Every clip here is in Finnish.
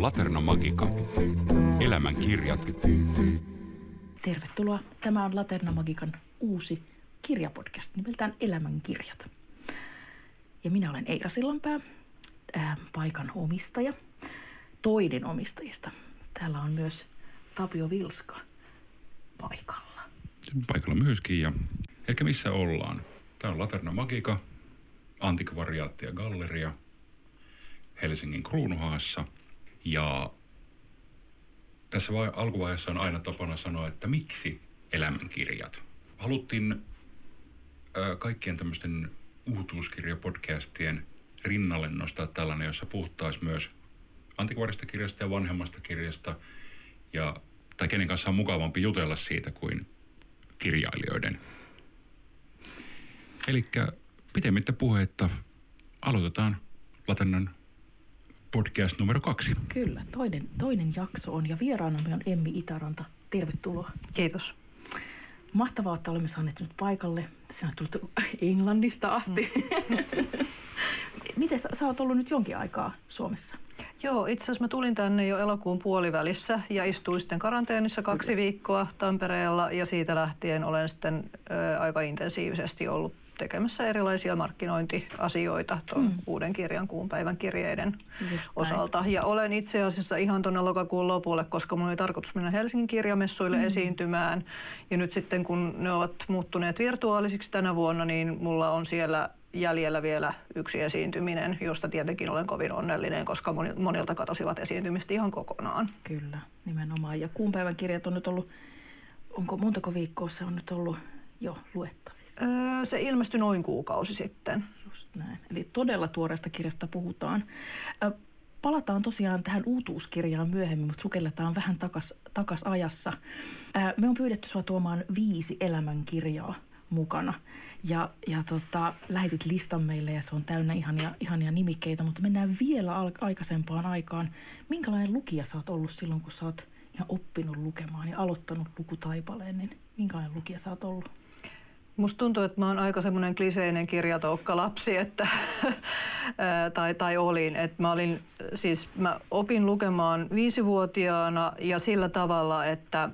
Laterna Magica. Elämän kirjat. Tervetuloa. Tämä on Laterna Magikan uusi kirjapodcast nimeltään Elämän kirjat. Ja minä olen Eira Sillanpää, ää, paikan omistaja, toinen omistajista. Täällä on myös Tapio Vilska paikalla. Paikalla myöskin ja ehkä missä ollaan. Tämä on Laterna Magica, Antikvariaatti ja Galleria Helsingin Kruunuhaassa. Ja tässä vai, alkuvaiheessa on aina tapana sanoa, että miksi elämänkirjat. Haluttiin ö, kaikkien tämmöisten uutuuskirjapodcastien rinnalle nostaa tällainen, jossa puhuttaisiin myös antikvarista kirjasta ja vanhemmasta kirjasta. Ja, tai kenen kanssa on mukavampi jutella siitä kuin kirjailijoiden. Eli pitemmittä puheitta aloitetaan Latennan podcast numero kaksi. Kyllä, toinen, toinen jakso on ja vieraanamme on Emmi Itäranta. Tervetuloa. Kiitos. Mahtavaa, että olemme saaneet nyt paikalle. Sinä olet tullut Englannista asti. Mm. Miten sä, sä oot ollut nyt jonkin aikaa Suomessa? Joo, itse asiassa mä tulin tänne jo elokuun puolivälissä ja istuin sitten karanteenissa kaksi viikkoa Tampereella ja siitä lähtien olen sitten ö, aika intensiivisesti ollut tekemässä erilaisia markkinointiasioita tuon mm. uuden kirjan kuun päivän kirjeiden Just osalta. Näin. Ja olen itse asiassa ihan tuonne lokakuun lopulle, koska minulla oli tarkoitus mennä Helsingin kirjamessuille mm. esiintymään. Ja nyt sitten kun ne ovat muuttuneet virtuaalisiksi tänä vuonna, niin mulla on siellä jäljellä vielä yksi esiintyminen, josta tietenkin olen kovin onnellinen, koska monilta katosivat esiintymistä ihan kokonaan. Kyllä, nimenomaan. Ja kuun päivän kirjat on nyt ollut, onko montako viikkoa se on nyt ollut jo luettavissa? Öö, se ilmestyi noin kuukausi sitten. Just näin. Eli todella tuoreesta kirjasta puhutaan. Palataan tosiaan tähän uutuuskirjaan myöhemmin, mutta sukelletaan vähän takas, takas ajassa. Me on pyydetty sinua tuomaan viisi elämänkirjaa mukana. Ja, ja tota, lähetit listan meille ja se on täynnä ihania, ihania nimikkeitä, mutta mennään vielä al- aikaisempaan aikaan. Minkälainen lukija sä oot ollut silloin, kun sä oot ihan oppinut lukemaan ja aloittanut lukutaipaleen, niin minkälainen lukija sä oot ollut? Musta tuntuu, että mä oon aika semmoinen kliseinen kirjatoukka lapsi, että, tai, tai olin. Että mä, olin, siis mä opin lukemaan viisivuotiaana ja sillä tavalla, että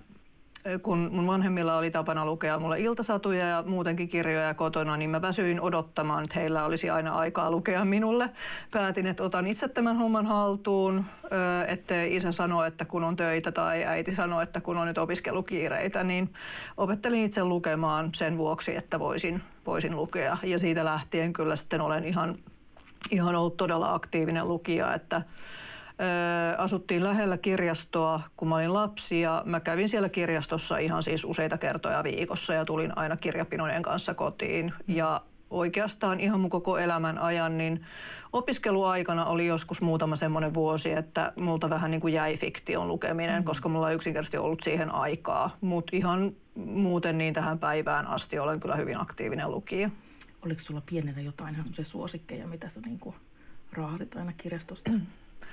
kun mun vanhemmilla oli tapana lukea mulle iltasatuja ja muutenkin kirjoja kotona, niin mä väsyin odottamaan, että heillä olisi aina aikaa lukea minulle. Päätin, että otan itse tämän homman haltuun, ettei isä sano, että kun on töitä tai äiti sano, että kun on nyt opiskelukiireitä, niin opettelin itse lukemaan sen vuoksi, että voisin, voisin lukea. Ja siitä lähtien kyllä sitten olen ihan, ihan ollut todella aktiivinen lukija, että asuttiin lähellä kirjastoa, kun mä olin lapsi ja mä kävin siellä kirjastossa ihan siis useita kertoja viikossa ja tulin aina kirjapinojen kanssa kotiin. Ja oikeastaan ihan mun koko elämän ajan, niin opiskeluaikana oli joskus muutama semmoinen vuosi, että multa vähän niin kuin jäi fiktion lukeminen, mm. koska mulla ei yksinkertaisesti ollut siihen aikaa. Mutta ihan muuten niin tähän päivään asti olen kyllä hyvin aktiivinen lukija. Oliko sulla pienenä jotain ihan semmoisia suosikkeja, mitä sä niin kuin raahasit aina kirjastosta?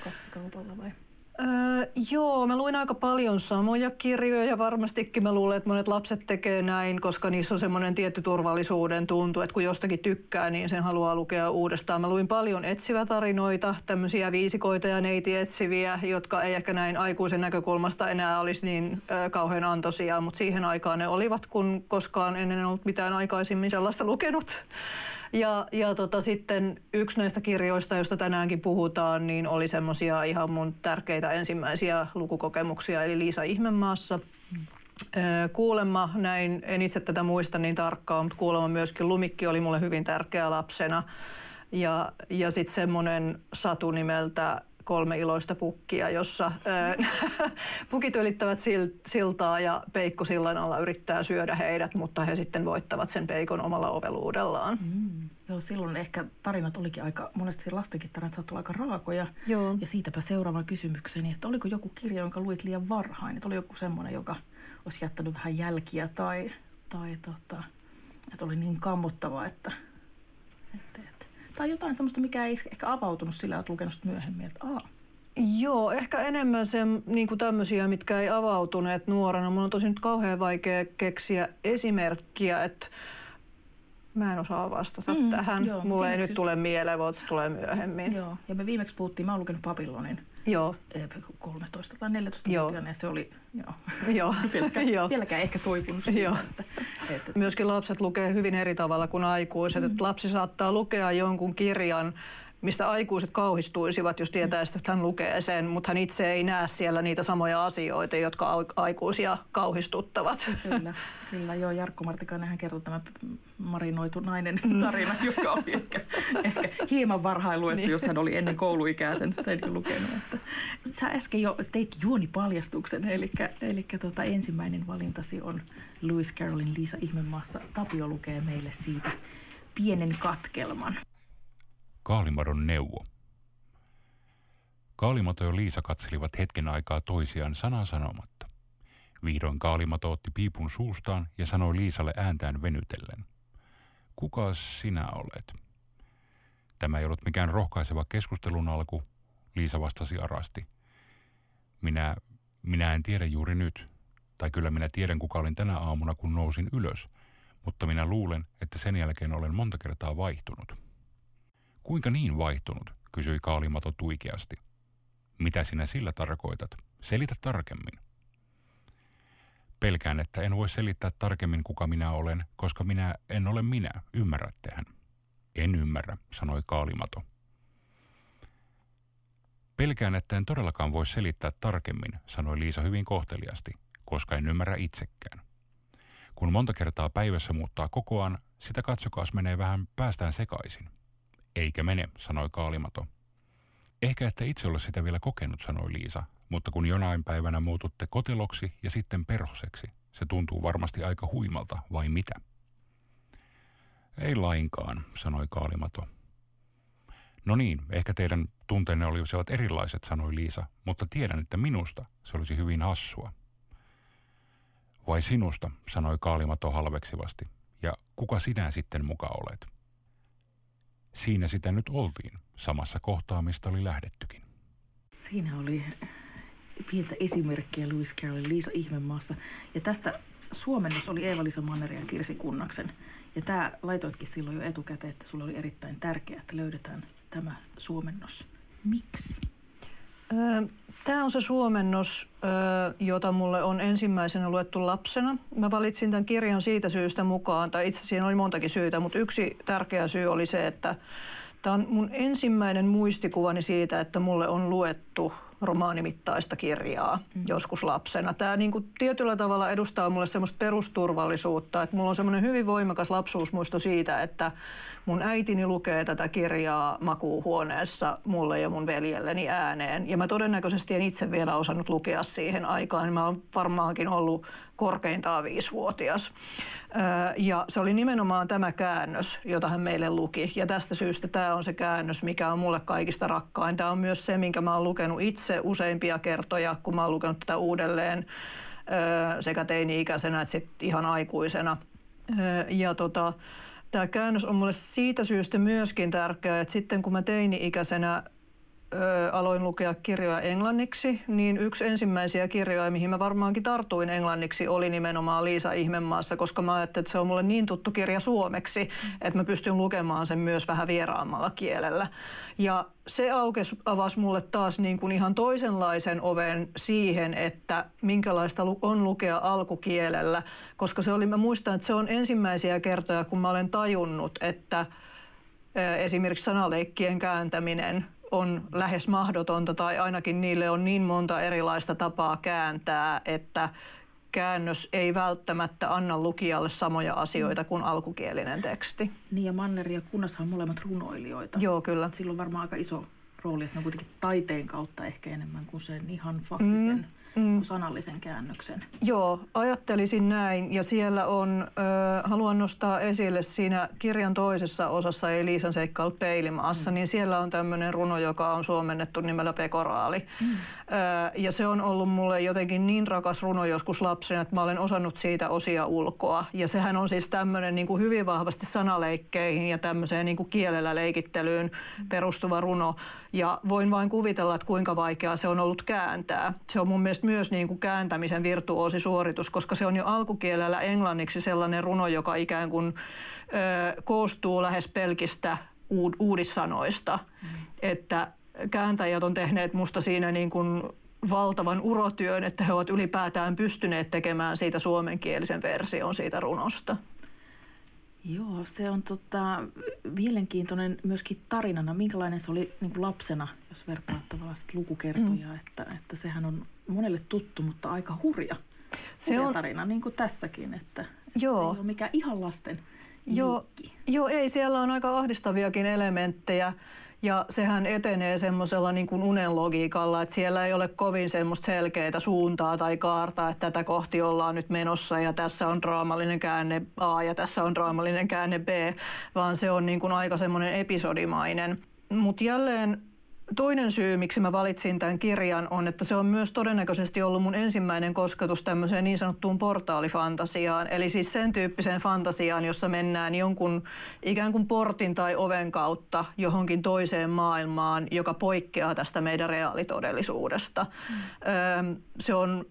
Kassakaupalla vai? Öö, joo, mä luin aika paljon samoja kirjoja ja varmastikin mä luulen, että monet lapset tekee näin, koska niissä on semmoinen tietty turvallisuuden tuntu, että kun jostakin tykkää, niin sen haluaa lukea uudestaan. Mä luin paljon etsivä tarinoita, tämmöisiä viisikoita ja neitietsiviä, jotka ei ehkä näin aikuisen näkökulmasta enää olisi niin ö, kauhean antoisia, mutta siihen aikaan ne olivat, kun koskaan ennen ollut mitään aikaisemmin sellaista lukenut. Ja, ja tota, sitten yksi näistä kirjoista, joista tänäänkin puhutaan, niin oli semmoisia ihan mun tärkeitä ensimmäisiä lukukokemuksia, eli Liisa Ihmemaassa. Kuulemma, näin, en itse tätä muista niin tarkkaan, mutta kuulemma myöskin Lumikki oli mulle hyvin tärkeä lapsena. Ja, ja sitten semmoinen satu nimeltä kolme iloista pukkia, jossa ää, pukit ylittävät siltaa ja peikko sillan alla yrittää syödä heidät, mutta he sitten voittavat sen peikon omalla oveluudellaan. Mm. Joo, silloin ehkä tarinat olikin aika, monesti lastenkin tarinat saattoi aika raakoja. Joo. Ja siitäpä seuraavaan kysymykseen, että oliko joku kirja, jonka luit liian varhain? Että oli joku semmoinen, joka olisi jättänyt vähän jälkiä tai, tai tota, että oli niin kammottava, että, että Tai jotain semmoista, mikä ei ehkä avautunut sillä, että lukenut myöhemmin, että Aa, Joo, ehkä enemmän se, niin kuin tämmöisiä, mitkä ei avautuneet nuorena. Mun on tosi nyt kauhean vaikea keksiä esimerkkiä, että mä en osaa vastata mm, tähän. Joo, Mulle ei nyt tule mieleen, vaan se tulee myöhemmin. Joo, ja me viimeksi puhuttiin, mä oon lukenut Babylonin Joo. 13 tai 14 joo. ja se oli joo. Joo. vieläkään, joo. vieläkään ehkä toipunut siitä, joo. Että, että... Myöskin lapset lukee hyvin eri tavalla kuin aikuiset. Mm. Että lapsi saattaa lukea jonkun kirjan mistä aikuiset kauhistuisivat, jos tietäisi, että hän lukee sen, mutta hän itse ei näe siellä niitä samoja asioita, jotka aikuisia kauhistuttavat. Kyllä, kyllä joo. Jarkko Martikainen hän kertoi tämä marinoitu nainen tarina, joka oli ehkä, ehkä hieman varhain luettu, niin. jos hän oli ennen kouluikää sen, lukenut. Että sä äsken jo teit juonipaljastuksen, eli, eli tota, ensimmäinen valintasi on Lewis Carrollin Liisa Ihmemaassa. Tapio lukee meille siitä pienen katkelman. Kaalimadon neuvo. Kaalimato ja Liisa katselivat hetken aikaa toisiaan sanaa sanomatta. Vihdoin Kaalimato otti piipun suustaan ja sanoi Liisalle ääntään venytellen. Kuka sinä olet? Tämä ei ollut mikään rohkaiseva keskustelun alku, Liisa vastasi arasti. Minä, minä en tiedä juuri nyt. Tai kyllä minä tiedän, kuka olin tänä aamuna, kun nousin ylös. Mutta minä luulen, että sen jälkeen olen monta kertaa vaihtunut. Kuinka niin vaihtunut, kysyi Kaalimato tuikeasti. Mitä sinä sillä tarkoitat? Selitä tarkemmin. Pelkään, että en voi selittää tarkemmin, kuka minä olen, koska minä en ole minä, ymmärrättehän. En ymmärrä, sanoi Kaalimato. Pelkään, että en todellakaan voi selittää tarkemmin, sanoi Liisa hyvin kohteliasti, koska en ymmärrä itsekään. Kun monta kertaa päivässä muuttaa kokoaan, sitä katsokaas menee vähän päästään sekaisin. Eikä mene, sanoi Kaalimato. Ehkä ette itse ole sitä vielä kokenut, sanoi Liisa, mutta kun jonain päivänä muututte koteloksi ja sitten perhoseksi, se tuntuu varmasti aika huimalta, vai mitä? Ei lainkaan, sanoi Kaalimato. No niin, ehkä teidän tunteenne olisivat erilaiset, sanoi Liisa, mutta tiedän, että minusta se olisi hyvin hassua. Vai sinusta, sanoi Kaalimato halveksivasti, ja kuka sinä sitten muka olet? Siinä sitä nyt oltiin, samassa kohtaa, mistä oli lähdettykin. Siinä oli pientä esimerkkiä Lewis Carrollin Liisa Ihmemaassa. Ja tästä suomennos oli Eeva-Liisa Manner ja Kirsi Kunnaksen. Ja tämä laitoitkin silloin jo etukäteen, että sulle oli erittäin tärkeää, että löydetään tämä suomennos. Miksi? Tämä on se suomennos, jota mulle on ensimmäisenä luettu lapsena. Mä valitsin tämän kirjan siitä syystä mukaan, tai itse siinä oli montakin syytä, mutta yksi tärkeä syy oli se, että tämä on mun ensimmäinen muistikuvani siitä, että mulle on luettu romaanimittaista kirjaa mm. joskus lapsena. Tämä niin kuin tietyllä tavalla edustaa mulle semmoista perusturvallisuutta, että mulla on semmoinen hyvin voimakas lapsuusmuisto siitä, että mun äitini lukee tätä kirjaa makuuhuoneessa mulle ja mun veljelleni ääneen. Ja mä todennäköisesti en itse vielä osannut lukea siihen aikaan. Mä oon varmaankin ollut korkeintaan viisivuotias. Ja se oli nimenomaan tämä käännös, jota hän meille luki. Ja tästä syystä tämä on se käännös, mikä on mulle kaikista rakkain. Tämä on myös se, minkä mä oon lukenut itse useimpia kertoja, kun mä oon lukenut tätä uudelleen sekä teini-ikäisenä että sit ihan aikuisena. Ja tota, tämä käännös on mulle siitä syystä myöskin tärkeä, että sitten kun mä teini-ikäisenä ö, aloin lukea kirjoja englanniksi, niin yksi ensimmäisiä kirjoja, mihin mä varmaankin tartuin englanniksi, oli nimenomaan Liisa Ihmemaassa, koska mä ajattelin, että se on mulle niin tuttu kirja suomeksi, mm. että mä pystyn lukemaan sen myös vähän vieraammalla kielellä. Ja se aukesi, avasi mulle taas niin kuin ihan toisenlaisen oven siihen, että minkälaista on lukea alkukielellä, koska se oli, mä muistan, että se on ensimmäisiä kertoja, kun mä olen tajunnut, että esimerkiksi sanaleikkien kääntäminen on lähes mahdotonta tai ainakin niille on niin monta erilaista tapaa kääntää, että käännös ei välttämättä anna lukijalle samoja asioita kuin alkukielinen teksti. Niin ja Manner ja Kunnashan on molemmat runoilijoita. Joo, kyllä. Sillä on varmaan aika iso rooli, että ne on kuitenkin taiteen kautta ehkä enemmän kuin sen ihan faktisen mm. Mm. kuin sanallisen käännöksen. Joo, ajattelisin näin. Ja siellä on, äh, haluan nostaa esille siinä kirjan toisessa osassa Eliisan seikkailu Peilimaassa, mm. niin siellä on tämmöinen runo, joka on suomennettu nimellä Pekoraali. Mm. Ja se on ollut mulle jotenkin niin rakas runo joskus lapsena, että mä olen osannut siitä osia ulkoa. Ja sehän on siis tämmöinen niin kuin hyvin vahvasti sanaleikkeihin ja tämmöiseen niin kuin kielellä leikittelyyn perustuva runo. Ja voin vain kuvitella, että kuinka vaikeaa se on ollut kääntää. Se on mun mielestä myös niin kuin kääntämisen virtuoosisuoritus, koska se on jo alkukielellä englanniksi sellainen runo, joka ikään kuin ö, koostuu lähes pelkistä uud, uudissanoista. Mm. Että kääntäjät on tehneet musta siinä niin kuin valtavan urotyön, että he ovat ylipäätään pystyneet tekemään siitä suomenkielisen version siitä runosta. Joo, se on tota, mielenkiintoinen myöskin tarinana. Minkälainen se oli niin kuin lapsena, jos vertaa tavallaan lukukertoja, mm. että, että sehän on monelle tuttu, mutta aika hurja, se hurja on... tarina, niin kuin tässäkin, että, Joo. se ei ole mikään ihan lasten Joo, Joo, ei, siellä on aika ahdistaviakin elementtejä. Ja sehän etenee semmoisella niin kuin unen logiikalla, että siellä ei ole kovin semmoista selkeää suuntaa tai kaarta, että tätä kohti ollaan nyt menossa ja tässä on draamallinen käänne A ja tässä on draamallinen käänne B, vaan se on niin kuin aika semmoinen episodimainen. Mutta jälleen Toinen syy, miksi mä valitsin tämän kirjan, on, että se on myös todennäköisesti ollut mun ensimmäinen kosketus tämmöiseen niin sanottuun portaalifantasiaan. Eli siis sen tyyppiseen fantasiaan, jossa mennään jonkun ikään kuin portin tai oven kautta johonkin toiseen maailmaan, joka poikkeaa tästä meidän reaalitodellisuudesta. Mm. Se on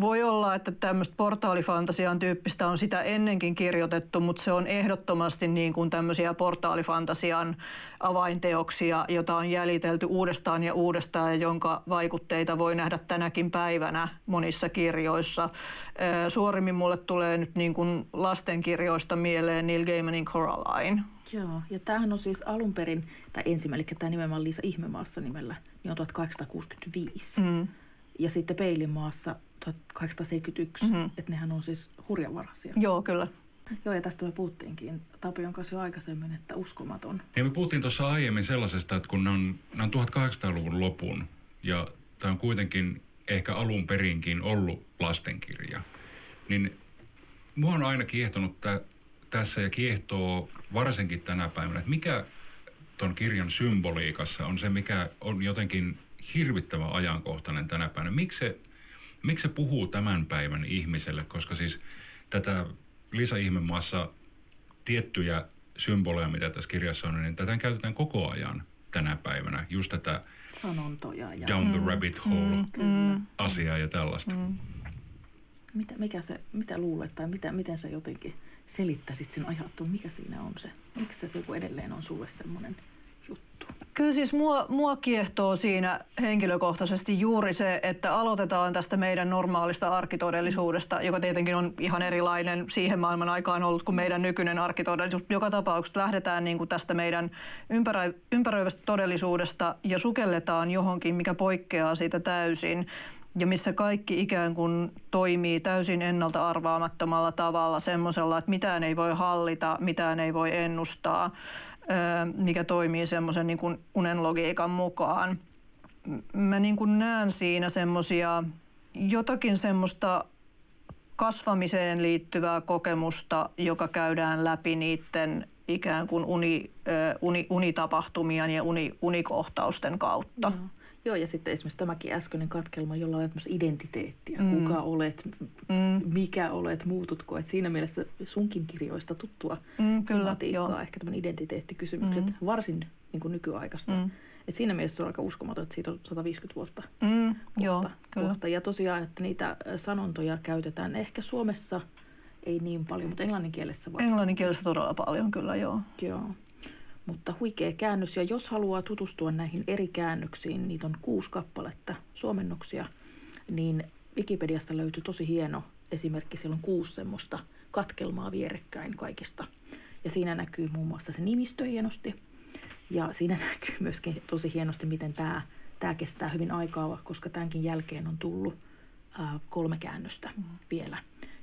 voi olla, että tämmöistä portaalifantasian tyyppistä on sitä ennenkin kirjoitettu, mutta se on ehdottomasti niin kuin tämmöisiä portaalifantasian avainteoksia, jota on jäljitelty uudestaan ja uudestaan ja jonka vaikutteita voi nähdä tänäkin päivänä monissa kirjoissa. Suorimmin mulle tulee nyt niin kuin lastenkirjoista mieleen Neil Gaimanin Coraline. Joo, ja tämähän on siis alun perin, tai ensimmäinen, eli tämä nimenomaan Liisa Ihmemaassa nimellä, niin on 1865. Mm. Ja sitten Peilimaassa 1871, mm-hmm. että nehän on siis hurjanvaraisia. Joo, kyllä. Joo, ja tästä me puhuttiinkin Tapion kanssa jo aikaisemmin, että uskomaton. Niin me puhuttiin tuossa aiemmin sellaisesta, että kun ne on, ne on 1800-luvun lopun, ja tämä on kuitenkin ehkä alun perinkin ollut lastenkirja, niin mua on aina kiehtonut tä, tässä ja kiehtoo varsinkin tänä päivänä, että mikä ton kirjan symboliikassa on se, mikä on jotenkin hirvittävän ajankohtainen tänä päivänä. Miksi se miksi se puhuu tämän päivän ihmiselle, koska siis tätä Ihmemaassa tiettyjä symboleja, mitä tässä kirjassa on, niin tätä käytetään koko ajan tänä päivänä. Just tätä sanontoja ja down the mm, rabbit hole mm, asiaa ja tällaista. Mm. Mitä, mikä se, mitä luulet tai mitä, miten sä jotenkin selittäisit sen ajattelun, mikä siinä on se? Miksi se edelleen on sulle semmoinen Kyllä siis mua, mua kiehtoo siinä henkilökohtaisesti juuri se, että aloitetaan tästä meidän normaalista arkitodellisuudesta, joka tietenkin on ihan erilainen siihen maailman aikaan ollut kuin meidän nykyinen arkitodellisuus. Joka tapauksessa lähdetään niin kuin tästä meidän ympärö, ympäröivästä todellisuudesta ja sukelletaan johonkin, mikä poikkeaa siitä täysin ja missä kaikki ikään kuin toimii täysin ennalta arvaamattomalla tavalla, semmoisella, että mitään ei voi hallita, mitään ei voi ennustaa mikä toimii semmoisen niin unen logiikan mukaan. Mä niin kuin näen siinä semmoisia jotakin semmoista kasvamiseen liittyvää kokemusta, joka käydään läpi niiden ikään kuin uni, uni, unitapahtumien ja uni, unikohtausten kautta. Mm. Joo, ja sitten esimerkiksi tämäkin äskeinen katkelma, jolla on identiteettiä. Mm. Kuka olet, mm. mikä olet, muututko. Et siinä mielessä sunkin kirjoista tuttua mm, kyllä, tematiikkaa, joo. ehkä tämän identiteettikysymykset, mm. varsin niin kuin nykyaikaista. Mm. Et siinä mielessä se on aika uskomaton, että siitä on 150 vuotta mm, kohta, joo, kyllä. kohta. Ja tosiaan, että niitä sanontoja käytetään ehkä Suomessa ei niin paljon, mutta englannin kielessä varsin. Englannin kielessä todella paljon kyllä, joo. Joo. Mutta huikea käännös ja jos haluaa tutustua näihin eri käännöksiin, niitä on kuusi kappaletta suomennoksia, niin Wikipediasta löytyy tosi hieno esimerkki. Siellä on kuusi semmoista katkelmaa vierekkäin kaikista. Ja siinä näkyy muun muassa se nimistö hienosti. Ja siinä näkyy myöskin tosi hienosti, miten tämä, tämä kestää hyvin aikaa, koska tämänkin jälkeen on tullut kolme käännöstä mm. vielä.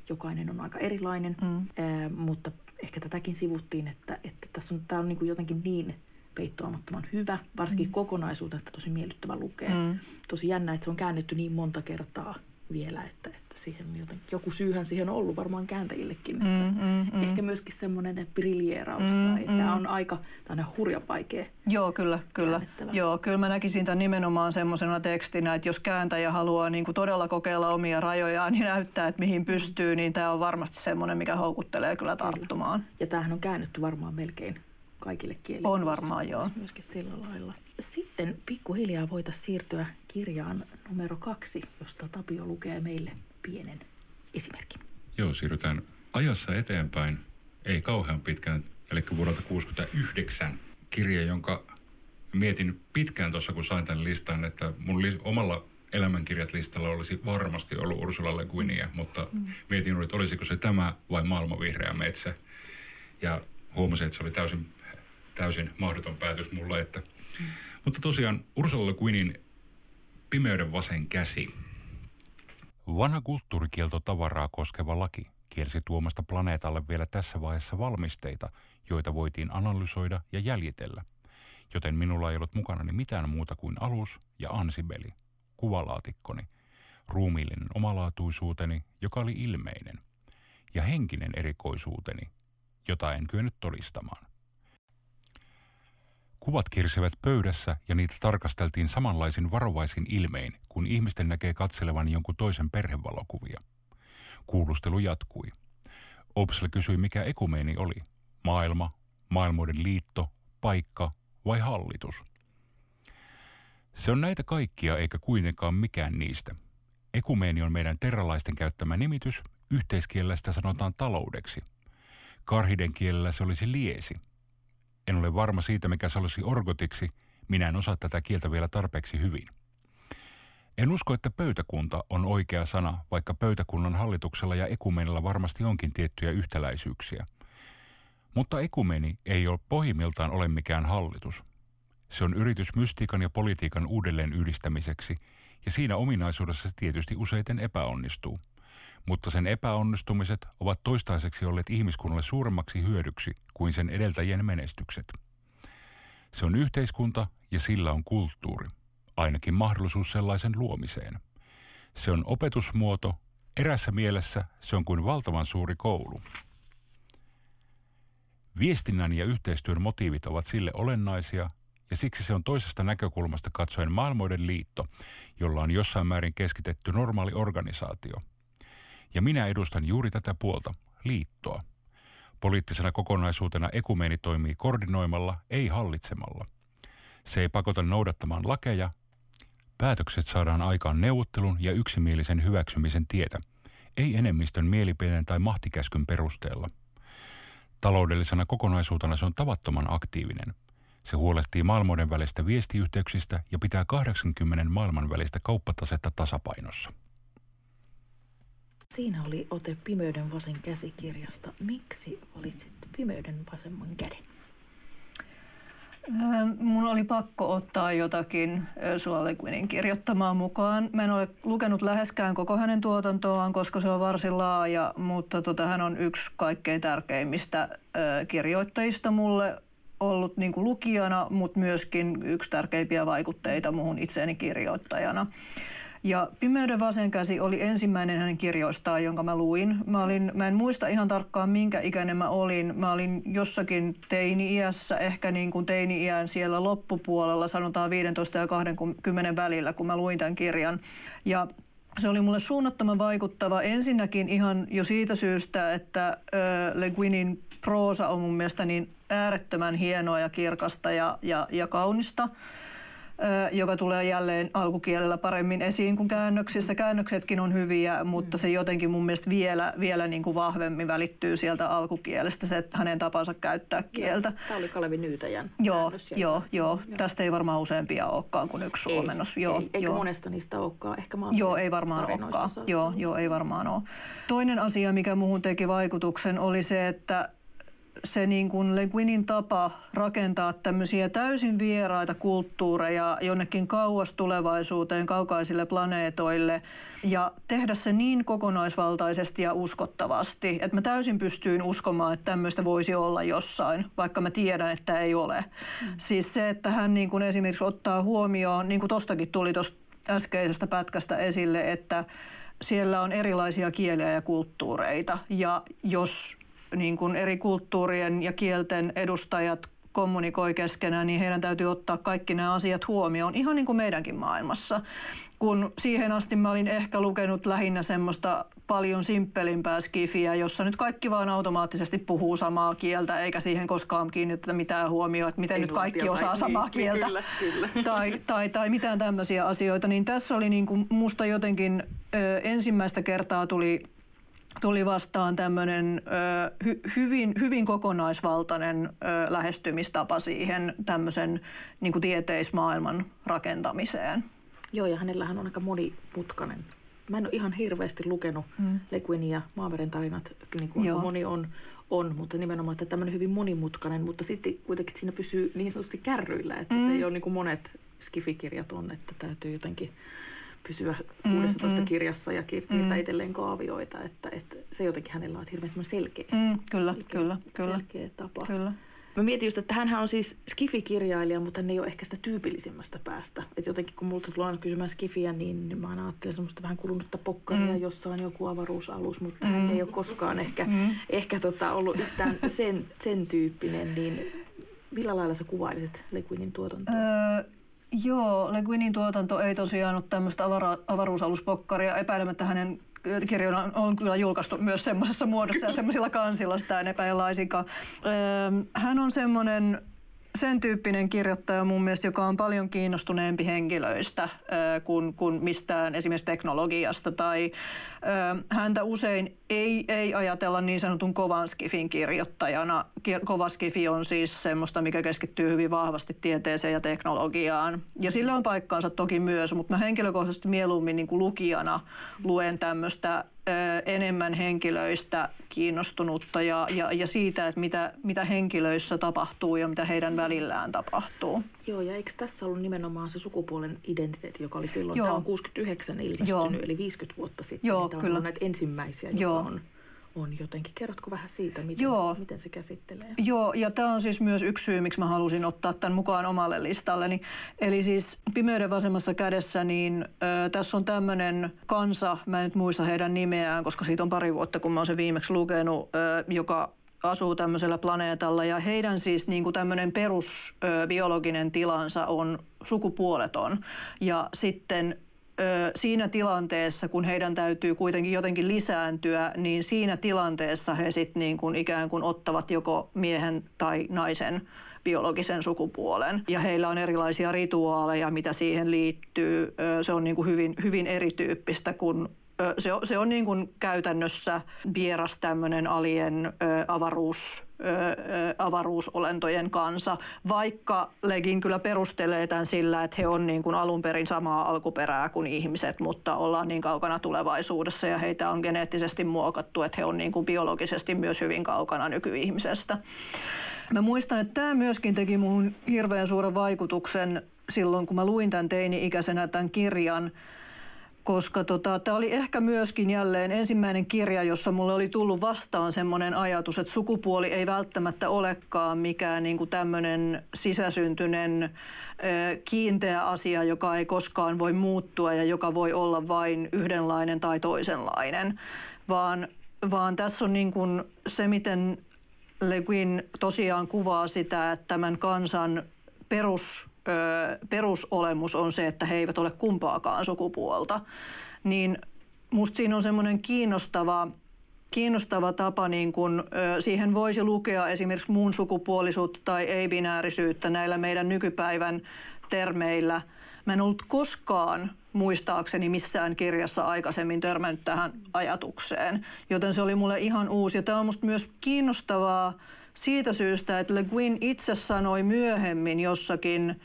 Jokainen on aika erilainen, mm. mutta ehkä tätäkin sivuttiin, että, että tässä on, tämä on niin kuin jotenkin niin peittoamattoman hyvä, varsinkin mm. kokonaisuudesta tosi miellyttävä lukea. Mm. Tosi jännä, että se on käännetty niin monta kertaa vielä, että, että siihen joten, joku syyhän siihen on ollut varmaan kääntäjillekin. Että Mm, mm, mm. Ehkä myöskin semmoinen briljeeraus Mm, tai mm. tämä on aika, tämä on hurjan vaikea. Joo, kyllä, kyllä. Joo, kyllä mä näkisin tämän nimenomaan semmoisena tekstinä, että jos kääntäjä haluaa niin kuin todella kokeilla omia rajojaan niin näyttää, että mihin pystyy, niin tämä on varmasti semmoinen, mikä houkuttelee kyllä tarttumaan. Ja tämähän on käännetty varmaan melkein kaikille kielille. On varmaan, joo. Myöskin sillä lailla. Sitten pikkuhiljaa voitaisiin siirtyä kirjaan numero kaksi, josta Tapio lukee meille pienen esimerkin. Joo, siirrytään ajassa eteenpäin, ei kauhean pitkään, eli vuodelta 69 kirja, jonka mietin pitkään tuossa, kun sain tämän listan, että mun li- omalla elämänkirjat listalla olisi varmasti ollut Ursula Le Guinia, mutta mm. mietin, että olisiko se tämä vai Maailman vihreä metsä. Ja huomasin, että se oli täysin, täysin mahdoton päätös mulle. Että... Mm. Mutta tosiaan Ursula Le Guinin Pimeyden vasen käsi Vanha kulttuurikielto tavaraa koskeva laki kielsi tuomasta planeetalle vielä tässä vaiheessa valmisteita, joita voitiin analysoida ja jäljitellä, joten minulla ei ollut mukanani mitään muuta kuin alus ja ansibeli, kuvalaatikkoni, ruumiillinen omalaatuisuuteni, joka oli ilmeinen, ja henkinen erikoisuuteni, jota en kyennyt todistamaan. Kuvat kirsivät pöydässä ja niitä tarkasteltiin samanlaisin varovaisin ilmein, kun ihmisten näkee katselevan jonkun toisen perhevalokuvia. Kuulustelu jatkui. Opsel kysyi, mikä ekumeeni oli. Maailma, maailmoiden liitto, paikka vai hallitus? Se on näitä kaikkia eikä kuitenkaan mikään niistä. Ekumeeni on meidän terralaisten käyttämä nimitys, yhteiskielellä sitä sanotaan taloudeksi. Karhiden kielellä se olisi liesi – en ole varma siitä, mikä se olisi orgotiksi. Minä en osaa tätä kieltä vielä tarpeeksi hyvin. En usko, että pöytäkunta on oikea sana, vaikka pöytäkunnan hallituksella ja ekumenilla varmasti onkin tiettyjä yhtäläisyyksiä. Mutta ekumeni ei ole pohjimmiltaan ole mikään hallitus. Se on yritys mystiikan ja politiikan uudelleen yhdistämiseksi, ja siinä ominaisuudessa se tietysti useiten epäonnistuu – mutta sen epäonnistumiset ovat toistaiseksi olleet ihmiskunnalle suuremmaksi hyödyksi kuin sen edeltäjien menestykset. Se on yhteiskunta ja sillä on kulttuuri, ainakin mahdollisuus sellaisen luomiseen. Se on opetusmuoto, erässä mielessä se on kuin valtavan suuri koulu. Viestinnän ja yhteistyön motiivit ovat sille olennaisia ja siksi se on toisesta näkökulmasta katsoen maailmoiden liitto, jolla on jossain määrin keskitetty normaali organisaatio – ja minä edustan juuri tätä puolta, liittoa. Poliittisena kokonaisuutena ekumeeni toimii koordinoimalla, ei hallitsemalla. Se ei pakota noudattamaan lakeja. Päätökset saadaan aikaan neuvottelun ja yksimielisen hyväksymisen tietä, ei enemmistön mielipiteen tai mahtikäskyn perusteella. Taloudellisena kokonaisuutena se on tavattoman aktiivinen. Se huolehtii maailmoiden välistä viestiyhteyksistä ja pitää 80 maailman välistä kauppatasetta tasapainossa. Siinä oli ote Pimeyden vasen käsikirjasta. Miksi valitsit Pimeyden vasemman käden? Ähm, mun oli pakko ottaa jotakin Ursula Le Guinin kirjoittamaan mukaan. Mä en ole lukenut läheskään koko hänen tuotantoaan, koska se on varsin laaja, mutta tota, hän on yksi kaikkein tärkeimmistä kirjoittajista mulle ollut niin kuin lukijana, mutta myöskin yksi tärkeimpiä vaikutteita muuhun itseeni kirjoittajana. Ja Pimeyden vasen käsi oli ensimmäinen hänen kirjoistaan, jonka mä luin. Mä, olin, mä en muista ihan tarkkaan, minkä ikäinen mä olin. Mä olin jossakin teini-iässä, ehkä niin kuin teini-iän siellä loppupuolella, sanotaan 15 ja 20 välillä, kun mä luin tämän kirjan. Ja se oli mulle suunnattoman vaikuttava ensinnäkin ihan jo siitä syystä, että Le Guinin proosa on mun mielestä niin äärettömän hienoa ja kirkasta ja, ja, ja kaunista joka tulee jälleen alkukielellä paremmin esiin kuin käännöksissä. Käännöksetkin on hyviä, mutta se jotenkin mun mielestä vielä, vielä niin kuin vahvemmin välittyy sieltä alkukielestä, se hänen tapansa käyttää kieltä. Tämä oli Kalevi Nyytäjän Joo, joo, joo. Tästä ei varmaan useampia olekaan kuin yksi suomennos. Ei, joo, ei, eikä joo. monesta niistä olekaan. Ehkä Joo, ei varmaan olekaan. Joo, joo, ei varmaan ole. Toinen asia, mikä muuhun teki vaikutuksen, oli se, että se niin kuin Le Guinin tapa rakentaa tämmöisiä täysin vieraita kulttuureja jonnekin kauas tulevaisuuteen, kaukaisille planeetoille ja tehdä se niin kokonaisvaltaisesti ja uskottavasti, että mä täysin pystyin uskomaan, että tämmöistä voisi olla jossain, vaikka mä tiedän, että ei ole. Mm. Siis se, että hän niin kuin esimerkiksi ottaa huomioon, niin kuin tostakin tuli tuosta äskeisestä pätkästä esille, että siellä on erilaisia kieliä ja kulttuureita. Ja jos niin kuin eri kulttuurien ja kielten edustajat kommunikoi keskenään, niin heidän täytyy ottaa kaikki nämä asiat huomioon, ihan niin kuin meidänkin maailmassa. Kun siihen asti mä olin ehkä lukenut lähinnä semmoista paljon simppelimpää skifiä, jossa nyt kaikki vaan automaattisesti puhuu samaa kieltä, eikä siihen koskaan kiinnitetä mitään huomioon, että miten Ei nyt kaikki osaa niin, samaa kieltä. Kyllä, kyllä. Tai, tai, tai mitään tämmöisiä asioita. Niin tässä oli niin kuin musta jotenkin ö, ensimmäistä kertaa tuli tuli vastaan tämmöinen hy, hyvin, hyvin kokonaisvaltainen ö, lähestymistapa siihen tämmöisen niin kuin tieteismaailman rakentamiseen. Joo, ja hänellähän on aika monimutkainen. Mä en ole ihan hirveästi lukenut mm. Le Guinin ja Maameren tarinat, niin kuin Joo. moni on, on, mutta nimenomaan että tämmöinen hyvin monimutkainen, mutta sitten kuitenkin siinä pysyy niin sanotusti kärryillä, että mm. se ei ole niin kuin monet skifikirjat on, että täytyy jotenkin pysyä 16 mm, mm, kirjassa ja kirjoittaa mm. itselleen kaavioita, että, että se jotenkin hänellä on hirveän selkeä, mm, kyllä, selkeä, kyllä, kyllä, selkeä tapa. Kyllä. Mä mietin just, että hän on siis Skifi-kirjailija, mutta hän ei ole ehkä sitä tyypillisimmästä päästä. Että jotenkin kun multa tulee aina kysymään Skifiä, niin, niin mä ajattelen semmoista vähän kulunutta pokkaria, mm. jossa on joku avaruusaluus, mutta mm. hän ei ole koskaan ehkä, mm. ehkä tota ollut yhtään sen, sen tyyppinen. Niin millä lailla sä kuvailisit Le Guinin tuotantoa? Öö, joo, Le Guinin tuotanto ei tosiaan ole tämmöistä avara, avaruusaluspokkaria. Epäilemättä hänen kirjoina on kyllä julkaistu myös semmoisessa muodossa ja semmoisilla kansilla, sitä en epäile laisinkaan. Hän on semmoinen sen tyyppinen kirjoittaja mun mielestä, joka on paljon kiinnostuneempi henkilöistä kuin, kuin mistään esimerkiksi teknologiasta. Tai häntä usein ei, ei ajatella niin sanotun kovan skifin kirjoittajana. Kova skifi on siis semmoista, mikä keskittyy hyvin vahvasti tieteeseen ja teknologiaan. Ja sillä on paikkaansa toki myös, mutta mä henkilökohtaisesti mieluummin niin kuin lukijana luen tämmöistä enemmän henkilöistä kiinnostunutta ja, ja, ja siitä, että mitä, mitä henkilöissä tapahtuu ja mitä heidän välillään tapahtuu. Joo, ja eikö tässä ollut nimenomaan se sukupuolen identiteetti, joka oli silloin, Joo. tämä on 69 ilmestynyt, Joo. eli 50 vuotta sitten. Joo, niin kyllä. on näitä ensimmäisiä, Joo. on on jotenkin. Kerrotko vähän siitä, miten, Joo. miten se käsittelee? Joo, ja tämä on siis myös yksi syy, miksi mä halusin ottaa tämän mukaan omalle listalleni. Eli siis Pimeyden vasemmassa kädessä, niin ö, tässä on tämmöinen kansa, mä en nyt muista heidän nimeään, koska siitä on pari vuotta, kun mä oon se viimeksi lukenut, ö, joka asuu tämmöisellä planeetalla ja heidän siis niin kuin tämmöinen perusbiologinen tilansa on sukupuoleton ja sitten siinä tilanteessa, kun heidän täytyy kuitenkin jotenkin lisääntyä, niin siinä tilanteessa he sitten niin kuin ikään kuin ottavat joko miehen tai naisen biologisen sukupuolen. Ja heillä on erilaisia rituaaleja, mitä siihen liittyy. Se on niin kuin hyvin, hyvin erityyppistä kuin se on, se on niin kuin käytännössä vieras tämmöinen alien avaruus, avaruusolentojen kanssa, vaikka Legin kyllä perustelee tämän sillä, että he on niin kuin alun perin samaa alkuperää kuin ihmiset, mutta ollaan niin kaukana tulevaisuudessa ja heitä on geneettisesti muokattu, että he on niin kuin biologisesti myös hyvin kaukana nykyihmisestä. Mä muistan, että tämä myöskin teki muun hirveän suuren vaikutuksen silloin, kun mä luin tämän teini-ikäisenä tämän kirjan – koska tota, tämä oli ehkä myöskin jälleen ensimmäinen kirja, jossa mulle oli tullut vastaan semmoinen ajatus, että sukupuoli ei välttämättä olekaan mikään niin kuin tämmöinen sisäsyntyinen kiinteä asia, joka ei koskaan voi muuttua ja joka voi olla vain yhdenlainen tai toisenlainen, vaan, vaan tässä on niin kuin se, miten Le Guin tosiaan kuvaa sitä, että tämän kansan perus perusolemus on se, että he eivät ole kumpaakaan sukupuolta, niin musta siinä on semmoinen kiinnostava, kiinnostava tapa, niin kun, siihen voisi lukea esimerkiksi muun sukupuolisuutta tai ei-binäärisyyttä näillä meidän nykypäivän termeillä. Mä en ollut koskaan muistaakseni missään kirjassa aikaisemmin törmännyt tähän ajatukseen, joten se oli mulle ihan uusi. Ja tämä on musta myös kiinnostavaa, siitä syystä, että Le Guin itse sanoi myöhemmin jossakin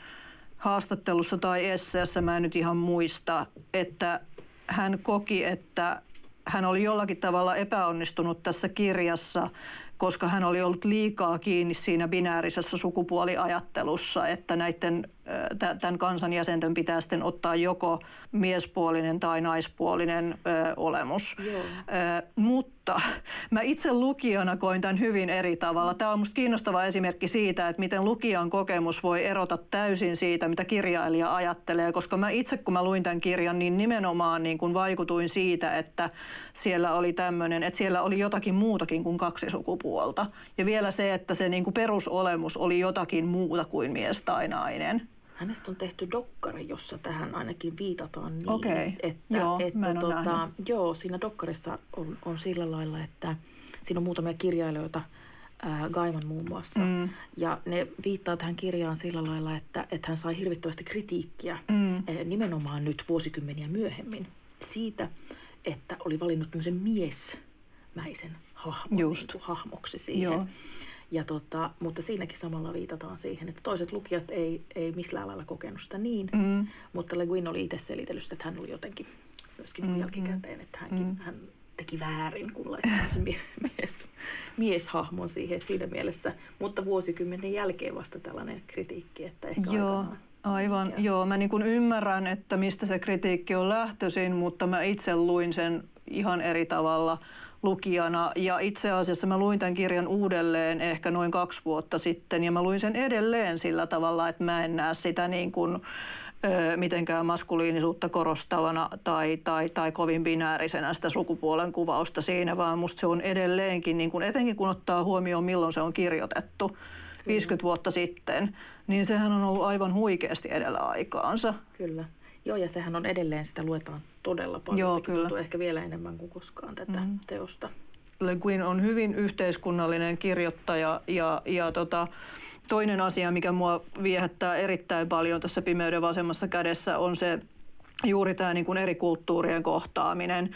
haastattelussa tai esseessä, mä en nyt ihan muista, että hän koki, että hän oli jollakin tavalla epäonnistunut tässä kirjassa, koska hän oli ollut liikaa kiinni siinä binäärisessä sukupuoliajattelussa, että näiden tämän kansan jäsenten pitää sitten ottaa joko miespuolinen tai naispuolinen ö, olemus. Joo. Ö, mutta mä itse lukijana koin tämän hyvin eri tavalla. Tämä on minusta kiinnostava esimerkki siitä, että miten lukijan kokemus voi erota täysin siitä, mitä kirjailija ajattelee. Koska mä itse, kun mä luin tämän kirjan, niin nimenomaan niin kuin vaikutuin siitä, että siellä oli tämmöinen, että siellä oli jotakin muutakin kuin kaksi sukupuolta. Ja vielä se, että se niin kuin perusolemus oli jotakin muuta kuin mies tai nainen. Hänestä on tehty dokkari, jossa tähän ainakin viitataan niin, okay. että, joo, että tota, joo, siinä dokkarissa on, on sillä lailla, että siinä on muutamia kirjailijoita, ää, Gaiman muun muassa, mm. ja ne viittaa tähän kirjaan sillä lailla, että, että hän sai hirvittävästi kritiikkiä mm. nimenomaan nyt vuosikymmeniä myöhemmin siitä, että oli valinnut tämmöisen miesmäisen hahmon, Just. Niin hahmoksi siihen. Joo. Ja tota, mutta siinäkin samalla viitataan siihen, että toiset lukijat ei, ei missään lailla kokenut sitä niin, mm. mutta Le Guin oli itse selitellyt, että hän oli jotenkin myöskin mm. jälkikäteen, että hänkin, mm. hän teki väärin, kun laittoi sen mies, mieshahmon siihen, että siinä mielessä, mutta vuosikymmenen jälkeen vasta tällainen kritiikki, että ehkä Joo. Aivan, ja. joo. Mä niin kuin ymmärrän, että mistä se kritiikki on lähtöisin, mutta mä itse luin sen ihan eri tavalla – lukijana. Ja itse asiassa mä luin tämän kirjan uudelleen ehkä noin kaksi vuotta sitten ja mä luin sen edelleen sillä tavalla, että mä en näe sitä niin kuin, ö, mitenkään maskuliinisuutta korostavana tai, tai, tai kovin binäärisenä sitä sukupuolen kuvausta siinä, vaan musta se on edelleenkin, niin kuin, etenkin kun ottaa huomioon milloin se on kirjoitettu, 50 vuotta sitten, niin sehän on ollut aivan huikeasti edellä aikaansa. Kyllä. Joo, ja sehän on edelleen, sitä luetaan todella paljon. Joo, kyllä. ehkä vielä enemmän kuin koskaan tätä mm. teosta. Le Guin on hyvin yhteiskunnallinen kirjoittaja ja, ja tota, toinen asia, mikä mua viehättää erittäin paljon tässä Pimeyden vasemmassa kädessä on se juuri tämä niin kuin eri kulttuurien kohtaaminen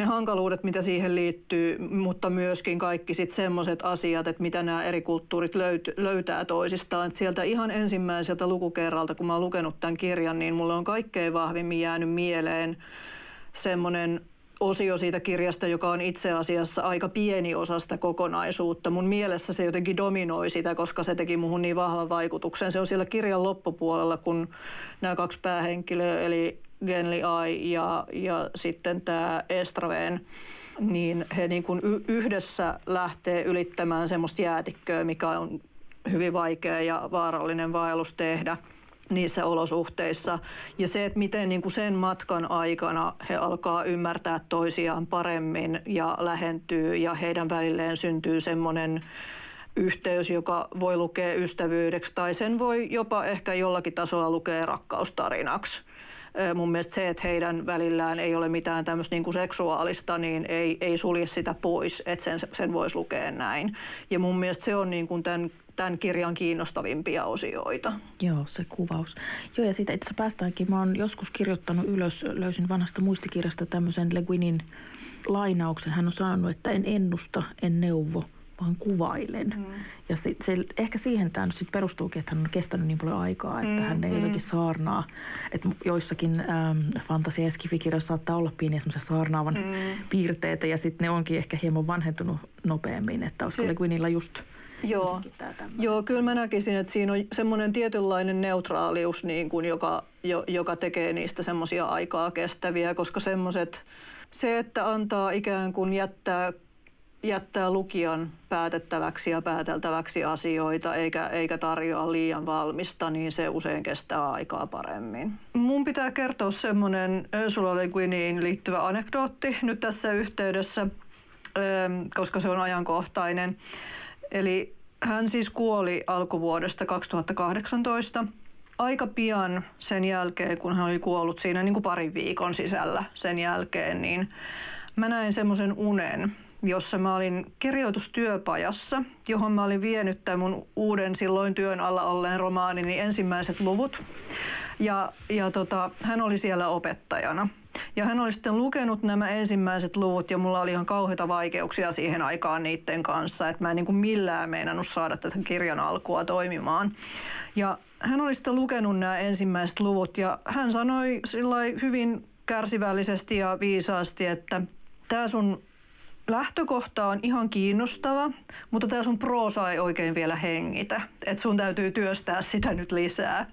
ne hankaluudet, mitä siihen liittyy, mutta myöskin kaikki sitten semmoiset asiat, että mitä nämä eri kulttuurit löyt, löytää toisistaan. Et sieltä ihan ensimmäiseltä lukukerralta, kun mä oon lukenut tämän kirjan, niin mulle on kaikkein vahvimmin jäänyt mieleen semmoinen osio siitä kirjasta, joka on itse asiassa aika pieni osa sitä kokonaisuutta. Mun mielessä se jotenkin dominoi sitä, koska se teki muhun niin vahvan vaikutuksen. Se on siellä kirjan loppupuolella, kun nämä kaksi päähenkilöä, eli Genli Ai ja, ja sitten tämä Estraven, niin he niin kuin yhdessä lähtee ylittämään semmoista jäätikköä, mikä on hyvin vaikea ja vaarallinen vaellus tehdä niissä olosuhteissa. Ja se, että miten niin kuin sen matkan aikana he alkaa ymmärtää toisiaan paremmin ja lähentyy ja heidän välilleen syntyy semmoinen yhteys, joka voi lukea ystävyydeksi tai sen voi jopa ehkä jollakin tasolla lukea rakkaustarinaksi mun mielestä se, että heidän välillään ei ole mitään tämmöistä niin kuin seksuaalista, niin ei, ei sulje sitä pois, että sen, sen voisi lukea näin. Ja mun mielestä se on niin kuin tämän, tämän kirjan kiinnostavimpia osioita. Joo, se kuvaus. Joo, ja siitä itse päästäänkin. Mä oon joskus kirjoittanut ylös, löysin vanhasta muistikirjasta tämmöisen Le Guinin lainauksen. Hän on sanonut, että en ennusta, en neuvo – vaan kuvailen. Mm. Ja se, se, ehkä siihen tämä nyt sit perustuukin, että hän on kestänyt niin paljon aikaa, että mm, hän ei mm. jotenkin saarnaa. Että joissakin ähm, fantasia- ja skifikirjoissa saattaa olla pieniä semmoisia saarnaavan mm. piirteitä ja sitten ne onkin ehkä hieman vanhentunut nopeammin. Että olisiko se... Guinilla just Joo. Joo, kyllä mä näkisin, että siinä on semmoinen tietynlainen neutraalius, niin kuin, joka, jo, joka tekee niistä semmoisia aikaa kestäviä, koska semmoiset, se, että antaa ikään kuin jättää jättää lukijan päätettäväksi ja pääteltäväksi asioita eikä, eikä tarjoa liian valmista, niin se usein kestää aikaa paremmin. Mun pitää kertoa semmoinen Ursula Le Guiniin liittyvä anekdootti nyt tässä yhteydessä, koska se on ajankohtainen. Eli hän siis kuoli alkuvuodesta 2018 aika pian sen jälkeen, kun hän oli kuollut siinä niin kuin parin viikon sisällä sen jälkeen, niin mä näin semmoisen unen, jossa mä olin kirjoitustyöpajassa, johon mä olin vienyt tämän mun uuden silloin työn alla olleen romaanini ensimmäiset luvut. Ja, ja tota, hän oli siellä opettajana. Ja hän oli sitten lukenut nämä ensimmäiset luvut ja mulla oli ihan kauheita vaikeuksia siihen aikaan niiden kanssa, että mä en niin kuin millään meinannut saada tätä kirjan alkua toimimaan. Ja hän oli sitten lukenut nämä ensimmäiset luvut ja hän sanoi hyvin kärsivällisesti ja viisaasti, että tämä sun lähtökohta on ihan kiinnostava, mutta tämä sun proosa ei oikein vielä hengitä. Että sun täytyy työstää sitä nyt lisää.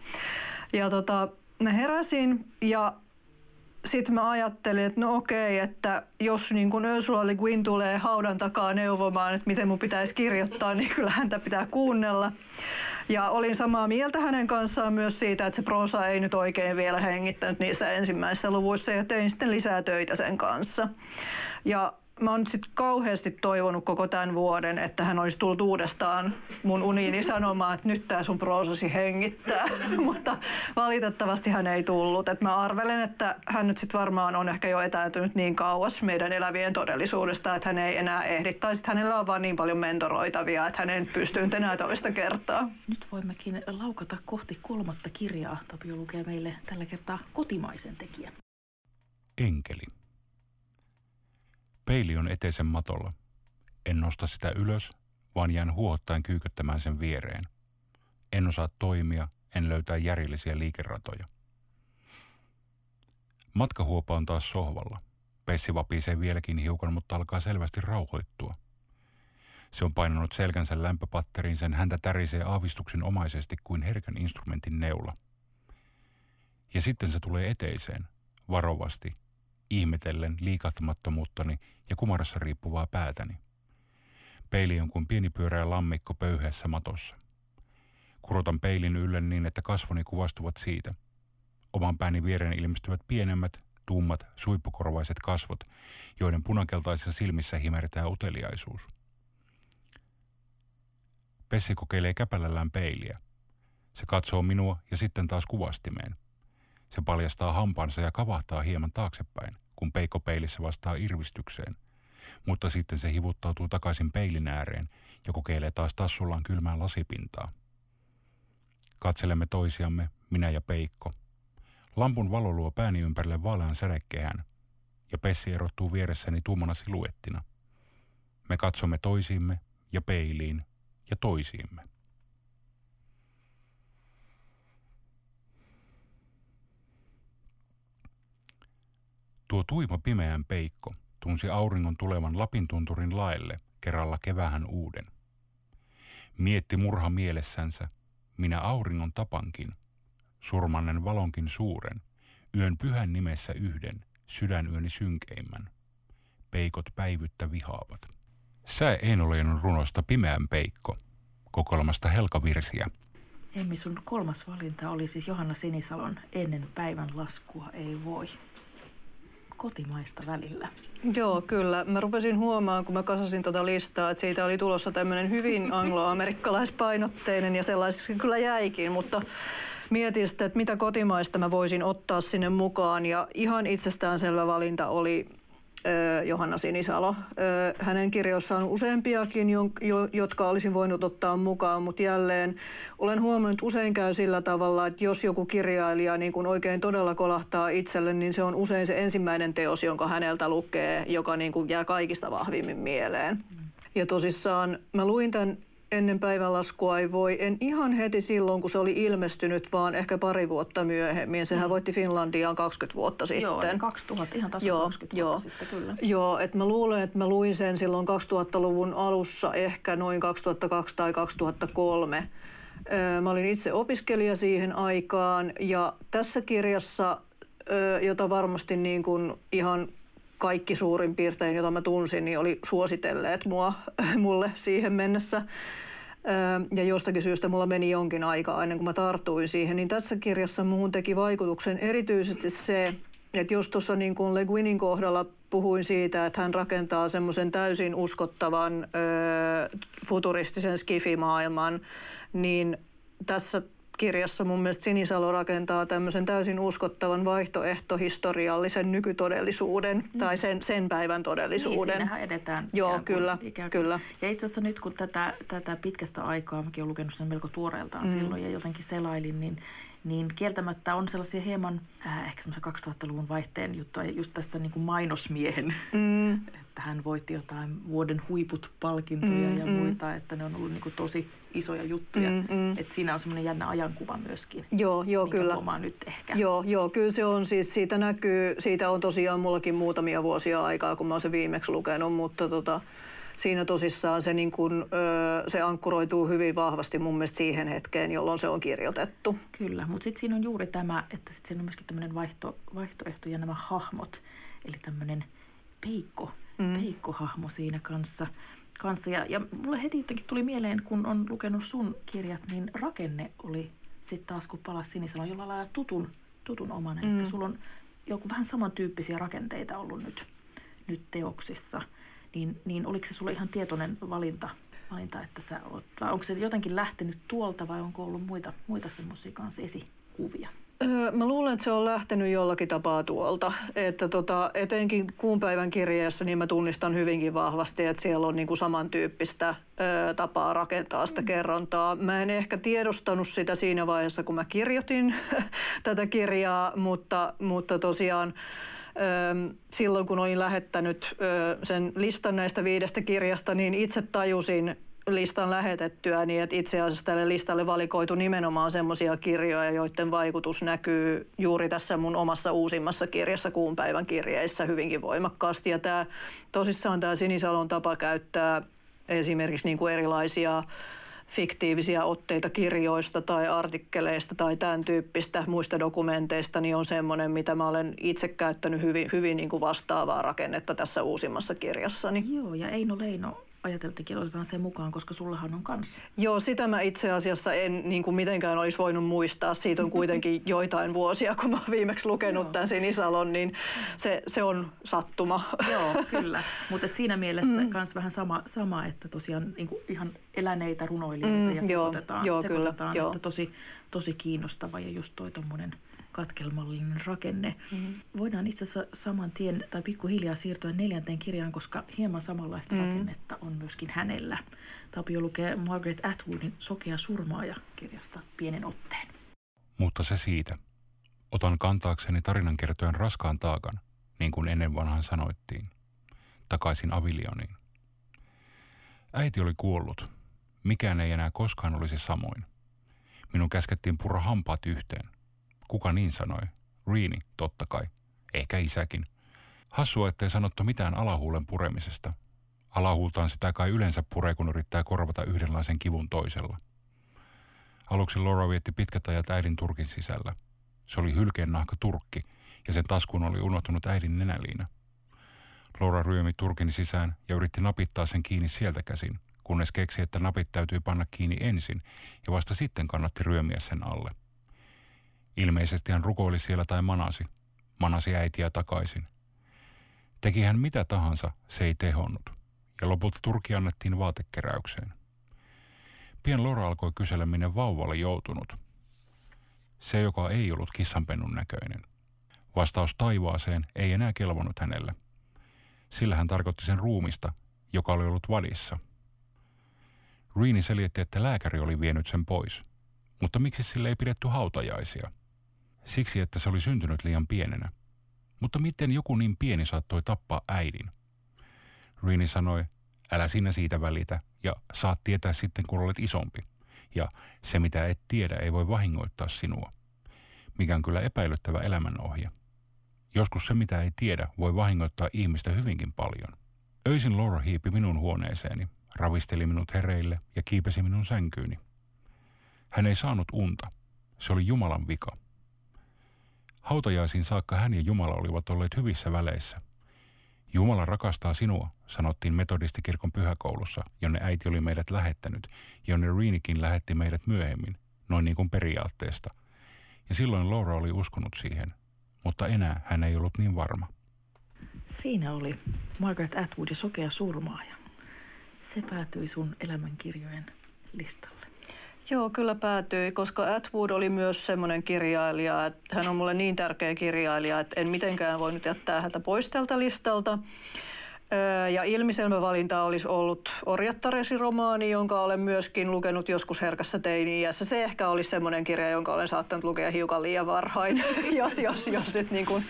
Ja tota, mä heräsin ja sitten mä ajattelin, että no okei, että jos niin kun Ursula Le Guin tulee haudan takaa neuvomaan, että miten mun pitäisi kirjoittaa, niin kyllä häntä pitää kuunnella. Ja olin samaa mieltä hänen kanssaan myös siitä, että se prosa ei nyt oikein vielä hengittänyt niissä ensimmäisissä luvuissa ja tein sitten lisää töitä sen kanssa. Ja mä oon sitten kauheasti toivonut koko tämän vuoden, että hän olisi tullut uudestaan mun uniini sanomaan, että nyt tämä sun proosasi hengittää. Mutta valitettavasti hän ei tullut. Et mä arvelen, että hän nyt sitten varmaan on ehkä jo etääntynyt niin kauas meidän elävien todellisuudesta, että hän ei enää ehdi. Tai sitten hänellä on vaan niin paljon mentoroitavia, että hän ei pystynyt enää toista kertaa. Nyt voimmekin laukata kohti kolmatta kirjaa. Tapio lukee meille tällä kertaa kotimaisen tekijän. Enkeli. Peili on eteisen matolla. En nosta sitä ylös, vaan jään huohottaen kyyköttämään sen viereen. En osaa toimia, en löytää järjellisiä liikeratoja. Matkahuopa on taas sohvalla. Pessi vapisee vieläkin hiukan, mutta alkaa selvästi rauhoittua. Se on painanut selkänsä lämpöpatteriin, sen häntä tärisee aavistuksen omaisesti kuin herkän instrumentin neula. Ja sitten se tulee eteiseen, varovasti, ihmetellen liikahtamattomuuttani ja kumarassa riippuvaa päätäni. Peili on kuin pieni pyöreä lammikko pöyheässä matossa. Kurotan peilin ylle niin, että kasvoni kuvastuvat siitä. Oman pääni viereen ilmestyvät pienemmät, tummat, suippukorvaiset kasvot, joiden punakeltaisissa silmissä himertää uteliaisuus. Pessi kokeilee käpälällään peiliä. Se katsoo minua ja sitten taas kuvastimeen – se paljastaa hampaansa ja kavahtaa hieman taaksepäin, kun peikko peilissä vastaa irvistykseen. Mutta sitten se hivuttautuu takaisin peilin ääreen ja kokeilee taas tassullaan kylmää lasipintaa. Katselemme toisiamme, minä ja Peikko. Lampun valo luo pääni ympärille vaalean sädekehän, ja Pessi erottuu vieressäni tummana siluettina. Me katsomme toisiimme ja peiliin ja toisiimme. Tuo tuima pimeän peikko tunsi auringon tulevan Lapintunturin laelle kerralla kevähän uuden. Mietti murha mielessänsä, minä auringon tapankin, surmannen valonkin suuren, yön pyhän nimessä yhden, sydänyöni synkeimmän. Peikot päivyttä vihaavat. Sä Einoleen runosta Pimeän peikko, kokoelmasta Helkavirsiä. Emmi, sun kolmas valinta oli siis Johanna Sinisalon Ennen päivän laskua ei voi kotimaista välillä. Joo, kyllä. Mä rupesin huomaamaan, kun mä kasasin tuota listaa, että siitä oli tulossa tämmöinen hyvin angloamerikkalaispainotteinen ja sellaiseksi kyllä jäikin, mutta mietin sitten, että mitä kotimaista mä voisin ottaa sinne mukaan ja ihan itsestäänselvä valinta oli Johanna Sinisalo. Hänen kirjoissaan on useampiakin, jotka olisin voinut ottaa mukaan, mutta jälleen olen huomannut, usein käy sillä tavalla, että jos joku kirjailija niin kun oikein todella kolahtaa itselle, niin se on usein se ensimmäinen teos, jonka häneltä lukee, joka niin kuin jää kaikista vahvimmin mieleen. Ja tosissaan mä luin tämän ennen päivänlaskua ei voi. En ihan heti silloin, kun se oli ilmestynyt, vaan ehkä pari vuotta myöhemmin. Sehän mm. voitti Finlandiaan 20 vuotta sitten. Joo, 2000, ihan tasan joo, 20 joo. vuotta sitten kyllä. Joo, että mä luulen, että mä luin sen silloin 2000-luvun alussa, ehkä noin 2002 tai 2003. Mä olin itse opiskelija siihen aikaan ja tässä kirjassa, jota varmasti niin kuin ihan kaikki suurin piirtein, jota mä tunsin, niin oli suositelleet mua, mulle siihen mennessä. Ja jostakin syystä mulla meni jonkin aikaa ennen kuin mä tartuin siihen. Niin tässä kirjassa muun teki vaikutuksen erityisesti se, että jos tuossa niin kuin Le Guinin kohdalla puhuin siitä, että hän rakentaa semmoisen täysin uskottavan ö, futuristisen skifimaailman, niin tässä kirjassa mun mielestä Sinisalo rakentaa tämmöisen täysin uskottavan vaihtoehtohistoriallisen nykytodellisuuden mm. tai sen, sen päivän todellisuuden. Niin, edetään. Joo, kyllä, kuin. kyllä. Ja itse asiassa nyt kun tätä, tätä pitkästä aikaa, mäkin olen lukenut sen melko tuoreeltaan mm. silloin ja jotenkin selailin, niin niin kieltämättä on sellaisia hieman äh, ehkä semmoisen 2000-luvun vaihteen juttuja just tässä niin kuin mainosmiehen, mm. että hän voitti jotain vuoden huiput palkintoja mm, ja mm. muita, että ne on ollut niin kuin tosi isoja juttuja. Mm, mm. Että siinä on semmoinen jännä ajankuva myöskin. Joo, joo kyllä. nyt ehkä. Joo, joo, kyllä se on siis, siitä näkyy, siitä on tosiaan mullakin muutamia vuosia aikaa, kun mä oon se viimeksi lukenut, mutta tota, siinä tosissaan se, niin kuin, se ankkuroituu hyvin vahvasti mun mielestä siihen hetkeen, jolloin se on kirjoitettu. Kyllä, mutta sitten siinä on juuri tämä, että sit siinä on myöskin tämmöinen vaihto, vaihtoehto ja nämä hahmot, eli tämmöinen peikko, mm. peikkohahmo siinä kanssa. Kanssa. Ja, ja mulle heti jotenkin tuli mieleen, kun on lukenut sun kirjat, niin rakenne oli sitten taas, kun palasi Sinisalon, jollain lailla tutun, tutun omanen. Mm. Eli sulla on joku vähän samantyyppisiä rakenteita ollut nyt, nyt teoksissa. Niin, niin oliko se sulle ihan tietoinen valinta, valinta että sä oot, vai onko se jotenkin lähtenyt tuolta vai onko ollut muita, muita semmoisia kanssa esikuvia? Mä luulen, että se on lähtenyt jollakin tapaa tuolta. Että tota, etenkin kuun päivän kirjeessä niin mä tunnistan hyvinkin vahvasti, että siellä on niinku samantyyppistä ö, tapaa rakentaa sitä mm. kerrontaa. Mä en ehkä tiedostanut sitä siinä vaiheessa, kun mä kirjoitin tätä kirjaa, mutta, mutta tosiaan silloin kun olin lähettänyt sen listan näistä viidestä kirjasta, niin itse tajusin listan lähetettyä, niin että itse asiassa tälle listalle valikoitu nimenomaan semmoisia kirjoja, joiden vaikutus näkyy juuri tässä mun omassa uusimmassa kirjassa, kuun päivän kirjeissä hyvinkin voimakkaasti. Ja tämä, tosissaan tämä Sinisalon tapa käyttää esimerkiksi niin kuin erilaisia fiktiivisiä otteita kirjoista tai artikkeleista tai tämän tyyppistä muista dokumenteista, niin on semmoinen, mitä mä olen itse käyttänyt hyvin, hyvin niin kuin vastaavaa rakennetta tässä uusimmassa kirjassani. Joo, ja Eino Leino ajateltiinkin, otetaan sen mukaan, koska sullahan on kanssa. Joo, sitä mä itse asiassa en niin kuin mitenkään olisi voinut muistaa. Siitä on kuitenkin joitain vuosia, kun mä viimeksi lukenut Joo. tämän Sinisalon, niin se, se on sattuma. Joo, kyllä. Mutta siinä mielessä mm. myös vähän sama, sama että tosiaan niin kuin ihan eläneitä runoilijoita mm, ja sekoitetaan, joo, joo, sekoitetaan kyllä, että tosi, tosi kiinnostava ja just toi tommonen – katkelmallinen rakenne. Mm-hmm. Voidaan itse asiassa saman tien tai pikkuhiljaa siirtyä neljänteen kirjaan, koska hieman samanlaista mm-hmm. rakennetta on myöskin hänellä. Tapio lukee Margaret Atwoodin Sokea surmaaja kirjasta pienen otteen. Mutta se siitä. Otan kantaakseni tarinankertojen raskaan taakan, niin kuin ennen vanhan sanoittiin, takaisin avilioniin. Äiti oli kuollut. Mikään ei enää koskaan olisi samoin. Minun käskettiin purra hampaat yhteen. Kuka niin sanoi? Reeni, totta kai. Ehkä isäkin. Hassua, ettei sanottu mitään alahuulen puremisesta. Alahuultaan sitä kai yleensä puree, kun yrittää korvata yhdenlaisen kivun toisella. Aluksi Laura vietti pitkät ajat äidin turkin sisällä. Se oli hylkeen nahka turkki, ja sen taskuun oli unohtunut äidin nenäliina. Laura ryömi turkin sisään ja yritti napittaa sen kiinni sieltä käsin, kunnes keksi, että napit täytyy panna kiinni ensin, ja vasta sitten kannatti ryömiä sen alle – Ilmeisesti hän rukoili siellä tai manasi. Manasi äitiä takaisin. Teki hän mitä tahansa, se ei tehonnut. Ja lopulta Turki annettiin vaatekeräykseen. Pien Lora alkoi kysellä, minne vauva oli joutunut. Se, joka ei ollut kissanpennun näköinen. Vastaus taivaaseen ei enää kelvonut hänelle. Sillä hän tarkoitti sen ruumista, joka oli ollut vadissa. Reeni selitti, että lääkäri oli vienyt sen pois. Mutta miksi sille ei pidetty hautajaisia? Siksi, että se oli syntynyt liian pienenä. Mutta miten joku niin pieni saattoi tappaa äidin? Rini sanoi, älä sinä siitä välitä ja saat tietää sitten, kun olet isompi. Ja se, mitä et tiedä, ei voi vahingoittaa sinua. Mikä on kyllä epäilyttävä elämänohje. Joskus se, mitä ei tiedä, voi vahingoittaa ihmistä hyvinkin paljon. Öisin Laura hiipi minun huoneeseeni, ravisteli minut hereille ja kiipesi minun sänkyyni. Hän ei saanut unta. Se oli Jumalan vika. Hautajaisiin saakka hän ja Jumala olivat olleet hyvissä väleissä. Jumala rakastaa sinua, sanottiin metodistikirkon pyhäkoulussa, jonne äiti oli meidät lähettänyt, jonne Reenikin lähetti meidät myöhemmin, noin niin kuin periaatteesta. Ja silloin Laura oli uskonut siihen, mutta enää hän ei ollut niin varma. Siinä oli Margaret Atwood ja Sokea surmaaja. Se päätyi sun elämänkirjojen listalle. Joo, kyllä päätyi, koska Atwood oli myös semmoinen kirjailija, että hän on mulle niin tärkeä kirjailija, että en mitenkään voinut jättää häntä pois tältä listalta. Ja ilmiselmävalinta olisi ollut Orjattaresi-romaani, jonka olen myöskin lukenut joskus herkässä teini-iässä. Se ehkä olisi semmoinen kirja, jonka olen saattanut lukea hiukan liian varhain, jos, jos, jos nyt niin kuin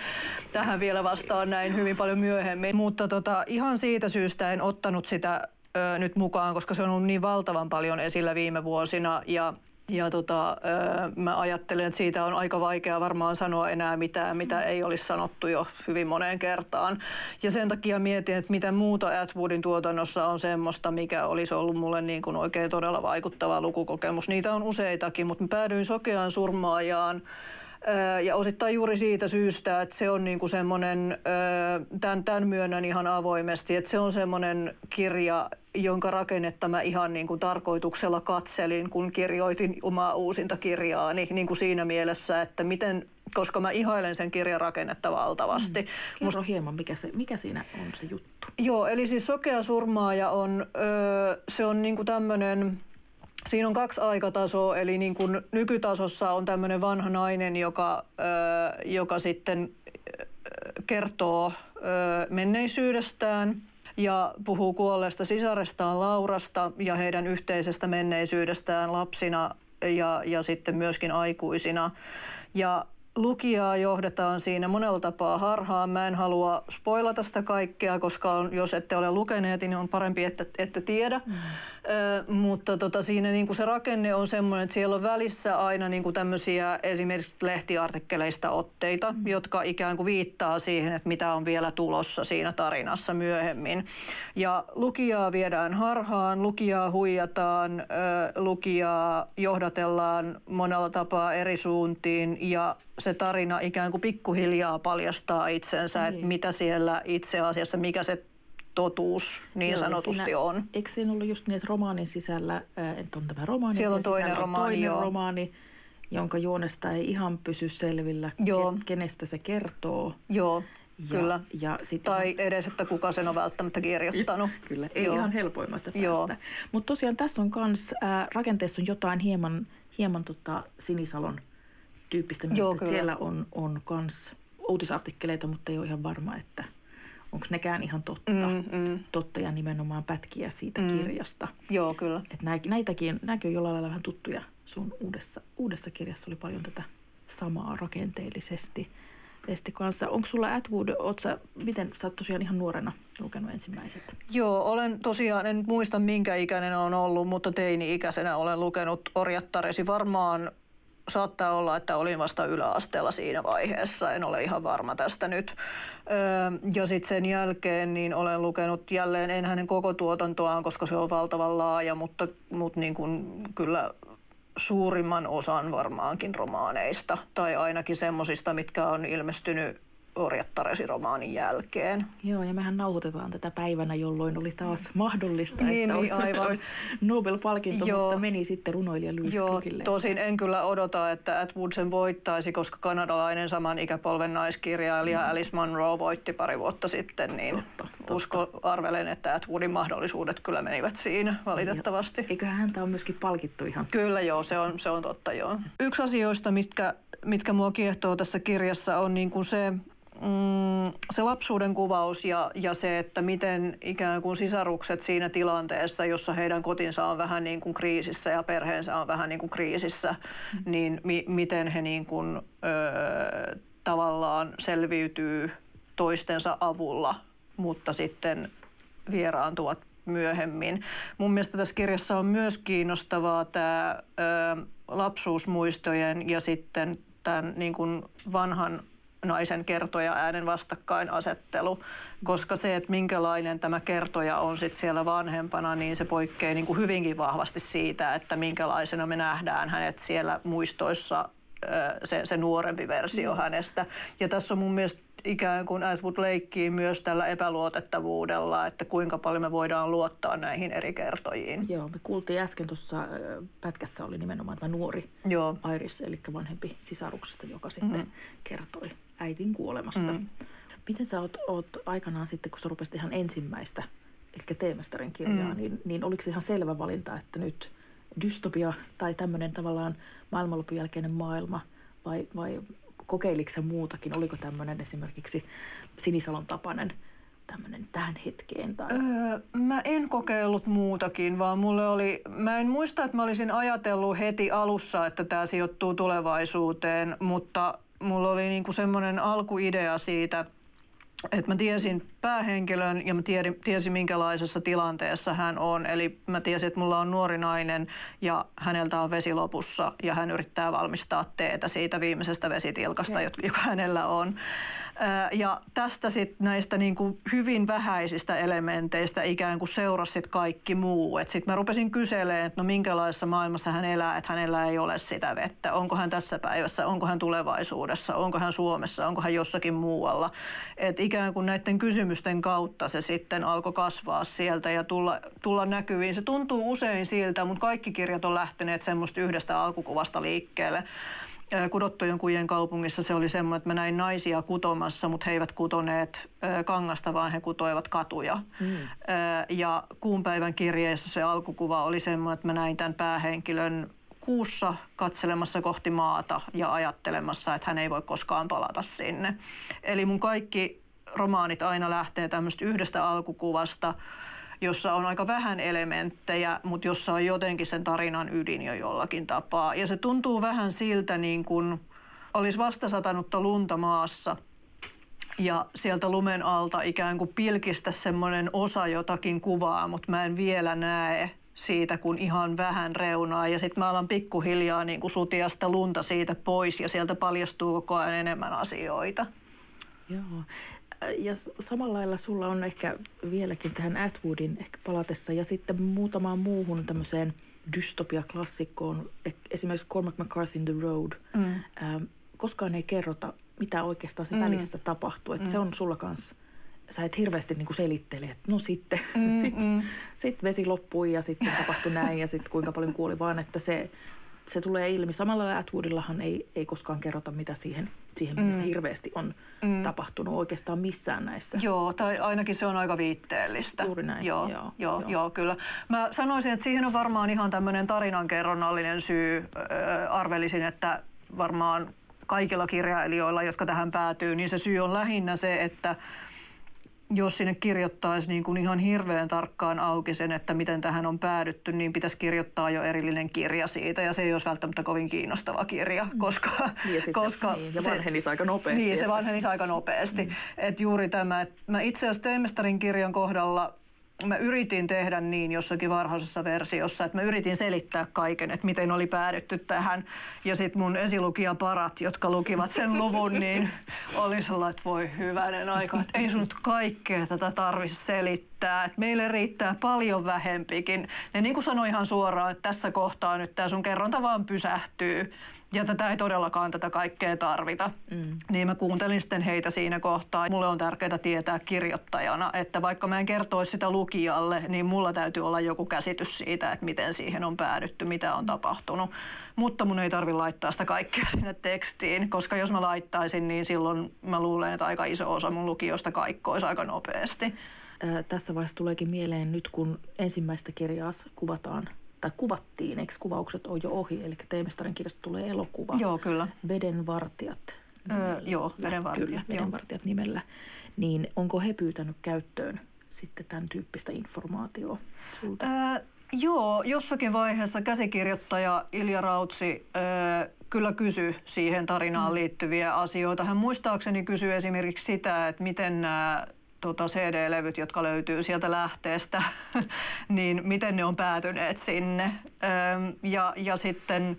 tähän vielä vastaan näin hyvin paljon myöhemmin. Mutta tota, ihan siitä syystä en ottanut sitä ö, nyt mukaan, koska se on ollut niin valtavan paljon esillä viime vuosina ja Ja tota, mä ajattelen, että siitä on aika vaikea varmaan sanoa enää mitään, mitä ei olisi sanottu jo hyvin moneen kertaan. Ja sen takia mietin, että mitä muuta Atwoodin tuotannossa on semmoista, mikä olisi ollut mulle niin kuin oikein todella vaikuttava lukukokemus. Niitä on useitakin, mutta mä päädyin sokeaan surmaajaan ja osittain juuri siitä syystä, että se on niinku semmoinen, tämän, tämän myönnän ihan avoimesti, että se on semmoinen kirja, jonka rakennetta mä ihan niin kuin tarkoituksella katselin, kun kirjoitin omaa uusinta kirjaani niin kuin siinä mielessä, että miten, koska mä ihailen sen kirjan rakennetta valtavasti. Mm. Kerro Must... hieman, mikä, se, mikä siinä on se juttu. Joo, eli siis Sokea surmaaja on, öö, se on niin kuin tämmöinen Siinä on kaksi aikatasoa, eli niin kuin nykytasossa on tämmöinen vanha nainen, joka, ö, joka sitten kertoo ö, menneisyydestään ja puhuu kuolleesta sisarestaan Laurasta ja heidän yhteisestä menneisyydestään lapsina ja, ja sitten myöskin aikuisina. Ja lukijaa johdetaan siinä monella tapaa harhaan. Mä en halua spoilata sitä kaikkea, koska on, jos ette ole lukeneet, niin on parempi, että ette tiedä. Mm. Ö, mutta tota, siinä niin kuin se rakenne on semmoinen, että siellä on välissä aina niin kuin tämmöisiä esimerkiksi lehtiartikkeleista otteita, mm. jotka ikään kuin viittaa siihen, että mitä on vielä tulossa siinä tarinassa myöhemmin. Ja lukijaa viedään harhaan, lukijaa huijataan, ö, lukijaa johdatellaan monella tapaa eri suuntiin ja se tarina ikään kuin pikkuhiljaa paljastaa itsensä, niin. että mitä siellä itse asiassa, mikä se totuus niin joo, sanotusti siinä, on. Eikö siinä ollut just niin, että romaanin sisällä, että on tämä romaani, siellä on toinen, romaani, on toinen romaani, jonka juonesta ei ihan pysy selvillä, joo. kenestä se kertoo. Joo. Ja, kyllä. Ja sit tai ihan... edes, että kuka sen on välttämättä kirjoittanut. kyllä, ei Joo. ihan helpoimmasta päästä. Mutta tosiaan tässä on kans, äh, rakenteessa on jotain hieman, hieman tota Sinisalon tyyppistä, Joo, että siellä on, on kans uutisartikkeleita, mutta ei ole ihan varma, että onko nekään ihan totta, mm, mm. totta ja nimenomaan pätkiä siitä mm. kirjasta. Joo, kyllä. Et näitäkin, nämäkin on jollain lailla vähän tuttuja. Sun uudessa, uudessa kirjassa oli paljon tätä samaa rakenteellisesti. Esti kanssa. Onko sulla Atwood, oot sä, miten sä oot tosiaan ihan nuorena lukenut ensimmäiset? Joo, olen tosiaan, en muista minkä ikäinen on ollut, mutta teini-ikäisenä olen lukenut Orjattaresi varmaan saattaa olla, että olin vasta yläasteella siinä vaiheessa, en ole ihan varma tästä nyt. Ja sitten sen jälkeen niin olen lukenut jälleen, en hänen koko tuotantoaan, koska se on valtavan laaja, mutta, mutta niin kuin kyllä suurimman osan varmaankin romaaneista, tai ainakin semmoisista, mitkä on ilmestynyt Orjattaresi-romaanin jälkeen. Joo, ja mehän nauhoitetaan tätä päivänä, jolloin oli taas mahdollista, niin, että niin, olisi, aivan. olisi Nobel-palkinto, Joo. mutta meni sitten runoilija Louis Joo, tosin en kyllä odota, että Atwood sen voittaisi, koska kanadalainen saman ikäpolven naiskirjailija mm. Alice Munro voitti pari vuotta sitten, niin totta, totta. usko, arvelen, että Atwoodin mahdollisuudet kyllä menivät siinä valitettavasti. Eiköhän häntä ole myöskin palkittu ihan. Kyllä joo, se on, se on totta joo. Yksi asioista, mitkä, mitkä mua kiehtoo tässä kirjassa on niin kuin se, mm, se lapsuuden kuvaus ja, ja se, että miten ikään kuin sisarukset siinä tilanteessa, jossa heidän kotinsa on vähän niin kuin kriisissä ja perheensä on vähän niin kuin kriisissä, mm. niin mi, miten he niin kuin, ö, tavallaan selviytyy toistensa avulla, mutta sitten vieraantuvat myöhemmin. Mun mielestä tässä kirjassa on myös kiinnostavaa tämä ö, lapsuusmuistojen ja sitten tämän niin kuin vanhan naisen kertoja äänen vastakkainasettelu, koska se, että minkälainen tämä kertoja on sit siellä vanhempana, niin se poikkeaa niin kuin hyvinkin vahvasti siitä, että minkälaisena me nähdään hänet siellä muistoissa se, se nuorempi versio mm. hänestä. Ja tässä on mun mielestä ikään kuin Atwood leikkii myös tällä epäluotettavuudella, että kuinka paljon me voidaan luottaa näihin eri kertojiin. Joo, me kuultiin äsken tuossa pätkässä oli nimenomaan tämä nuori Joo. Iris, eli vanhempi sisaruksesta, joka sitten mm. kertoi äitin kuolemasta. Mm. Miten sä oot, oot aikanaan sitten, kun sä rupesit ihan ensimmäistä, eli Teemestarin kirjaa, mm. niin, niin oliko se ihan selvä valinta, että nyt dystopia tai tämmöinen tavallaan maailmanlopun jälkeinen maailma, vai, vai kokeiliko se muutakin? Oliko tämmöinen esimerkiksi Sinisalon tapainen tämmöinen tähän hetkeen? Tai? Öö, mä en kokeillut muutakin, vaan mulle oli, mä en muista, että mä olisin ajatellut heti alussa, että tämä sijoittuu tulevaisuuteen, mutta mulla oli niinku semmoinen alkuidea siitä, että mä tiesin päähenkilön ja mä tiedin, tiesin minkälaisessa tilanteessa hän on. Eli mä tiesin, että mulla on nuori nainen ja häneltä on vesi lopussa ja hän yrittää valmistaa teetä siitä viimeisestä vesitilkasta, joka hänellä on. Ja tästä sitten näistä niin kuin hyvin vähäisistä elementeistä ikään kuin seurasi kaikki muu. Sitten mä rupesin kyselemään, että no minkälaisessa maailmassa hän elää, että hänellä ei ole sitä vettä. Onko hän tässä päivässä, onko hän tulevaisuudessa, onko hän Suomessa, onko hän jossakin muualla. Et ikään kuin näiden kysymysten kautta se sitten alkoi kasvaa sieltä ja tulla, tulla näkyviin. Se tuntuu usein siltä, mutta kaikki kirjat on lähteneet semmoista yhdestä alkukuvasta liikkeelle kudottujen kujien kaupungissa se oli semmoinen, että mä näin naisia kutomassa, mutta he eivät kutoneet kangasta, vaan he kutoivat katuja. Mm. Ja kuun päivän kirjeessä se alkukuva oli semmoinen, että mä näin tämän päähenkilön kuussa katselemassa kohti maata ja ajattelemassa, että hän ei voi koskaan palata sinne. Eli mun kaikki romaanit aina lähtee tämmöistä yhdestä alkukuvasta – jossa on aika vähän elementtejä, mutta jossa on jotenkin sen tarinan ydin jo jollakin tapaa. Ja se tuntuu vähän siltä niin kuin olisi vastasatanutta lunta maassa ja sieltä lumen alta ikään kuin pilkistä semmoinen osa jotakin kuvaa, mutta mä en vielä näe siitä kun ihan vähän reunaa. Ja sitten mä alan pikkuhiljaa niin kuin sutia sitä lunta siitä pois ja sieltä paljastuu koko ajan enemmän asioita. Joo ja samalla lailla sulla on ehkä vieläkin tähän Atwoodin ehkä palatessa ja sitten muutamaan muuhun tämmöiseen dystopia-klassikkoon, esimerkiksi Cormac McCarthy The Road. Mm. Ähm, koskaan ei kerrota, mitä oikeastaan se mm. välissä tapahtuu. Että mm. Se on sulla kanssa, sä et hirveästi niinku selittele, että no sitten, mm, sitten mm. sit vesi loppui ja sitten tapahtui näin ja sitten kuinka paljon kuoli, vaan että se, se tulee ilmi. Samalla Atwoodillahan ei, ei koskaan kerrota, mitä siihen siihen, missä mm. hirveästi on mm. tapahtunut oikeastaan missään näissä. Joo, tai ainakin se on aika viitteellistä. Juuri näin, joo. Joo, joo, joo. joo kyllä. Mä sanoisin, että siihen on varmaan ihan tämmöinen tarinankerronnallinen syy. arvelisin, että varmaan kaikilla kirjailijoilla, jotka tähän päätyy, niin se syy on lähinnä se, että jos sinne kirjoittaisi niin kuin ihan hirveän tarkkaan auki sen, että miten tähän on päädytty, niin pitäisi kirjoittaa jo erillinen kirja siitä. Ja se ei olisi välttämättä kovin kiinnostava kirja, mm. koska... Niin ja, sitten, koska niin, ja vanhenisi se, aika nopeasti. Niin, se vanhenisi aika nopeasti. Mm. Et juuri tämä, että mä itse asiassa Teemestarin kirjan kohdalla mä yritin tehdä niin jossakin varhaisessa versiossa, että mä yritin selittää kaiken, että miten oli päädytty tähän. Ja sitten mun esilukijaparat, jotka lukivat sen luvun, niin oli sellainen, että voi hyvänen aika, että ei sun nyt kaikkea tätä tarvitsisi selittää. Että meille riittää paljon vähempikin. Ne niin kuin sanoi ihan suoraan, että tässä kohtaa nyt tämä sun kerronta vaan pysähtyy ja tätä ei todellakaan tätä kaikkea tarvita. Mm. Niin mä kuuntelin sitten heitä siinä kohtaa. Mulle on tärkeää tietää kirjoittajana, että vaikka mä en kertoisi sitä lukijalle, niin mulla täytyy olla joku käsitys siitä, että miten siihen on päädytty, mitä on tapahtunut. Mutta mun ei tarvi laittaa sitä kaikkea sinne tekstiin, koska jos mä laittaisin, niin silloin mä luulen, että aika iso osa mun lukiosta kaikkoisi aika nopeasti. Ää, tässä vaiheessa tuleekin mieleen nyt, kun ensimmäistä kirjaa kuvataan tai kuvattiin, eikö kuvaukset ole jo ohi, eli Teemestarin kirjasta tulee elokuva. Joo, kyllä. Vedenvartijat. Öö, joo, vedenvartijat. Kyllä, vedenvartijat nimellä. Niin onko he pyytänyt käyttöön sitten tämän tyyppistä informaatiota sulta? Öö, joo, jossakin vaiheessa käsikirjoittaja Ilja Rautsi öö, kyllä kysyi siihen tarinaan mm. liittyviä asioita. Hän muistaakseni kysyi esimerkiksi sitä, että miten nämä tota CD-levyt, jotka löytyy sieltä lähteestä, niin miten ne on päätyneet sinne. Ja, ja sitten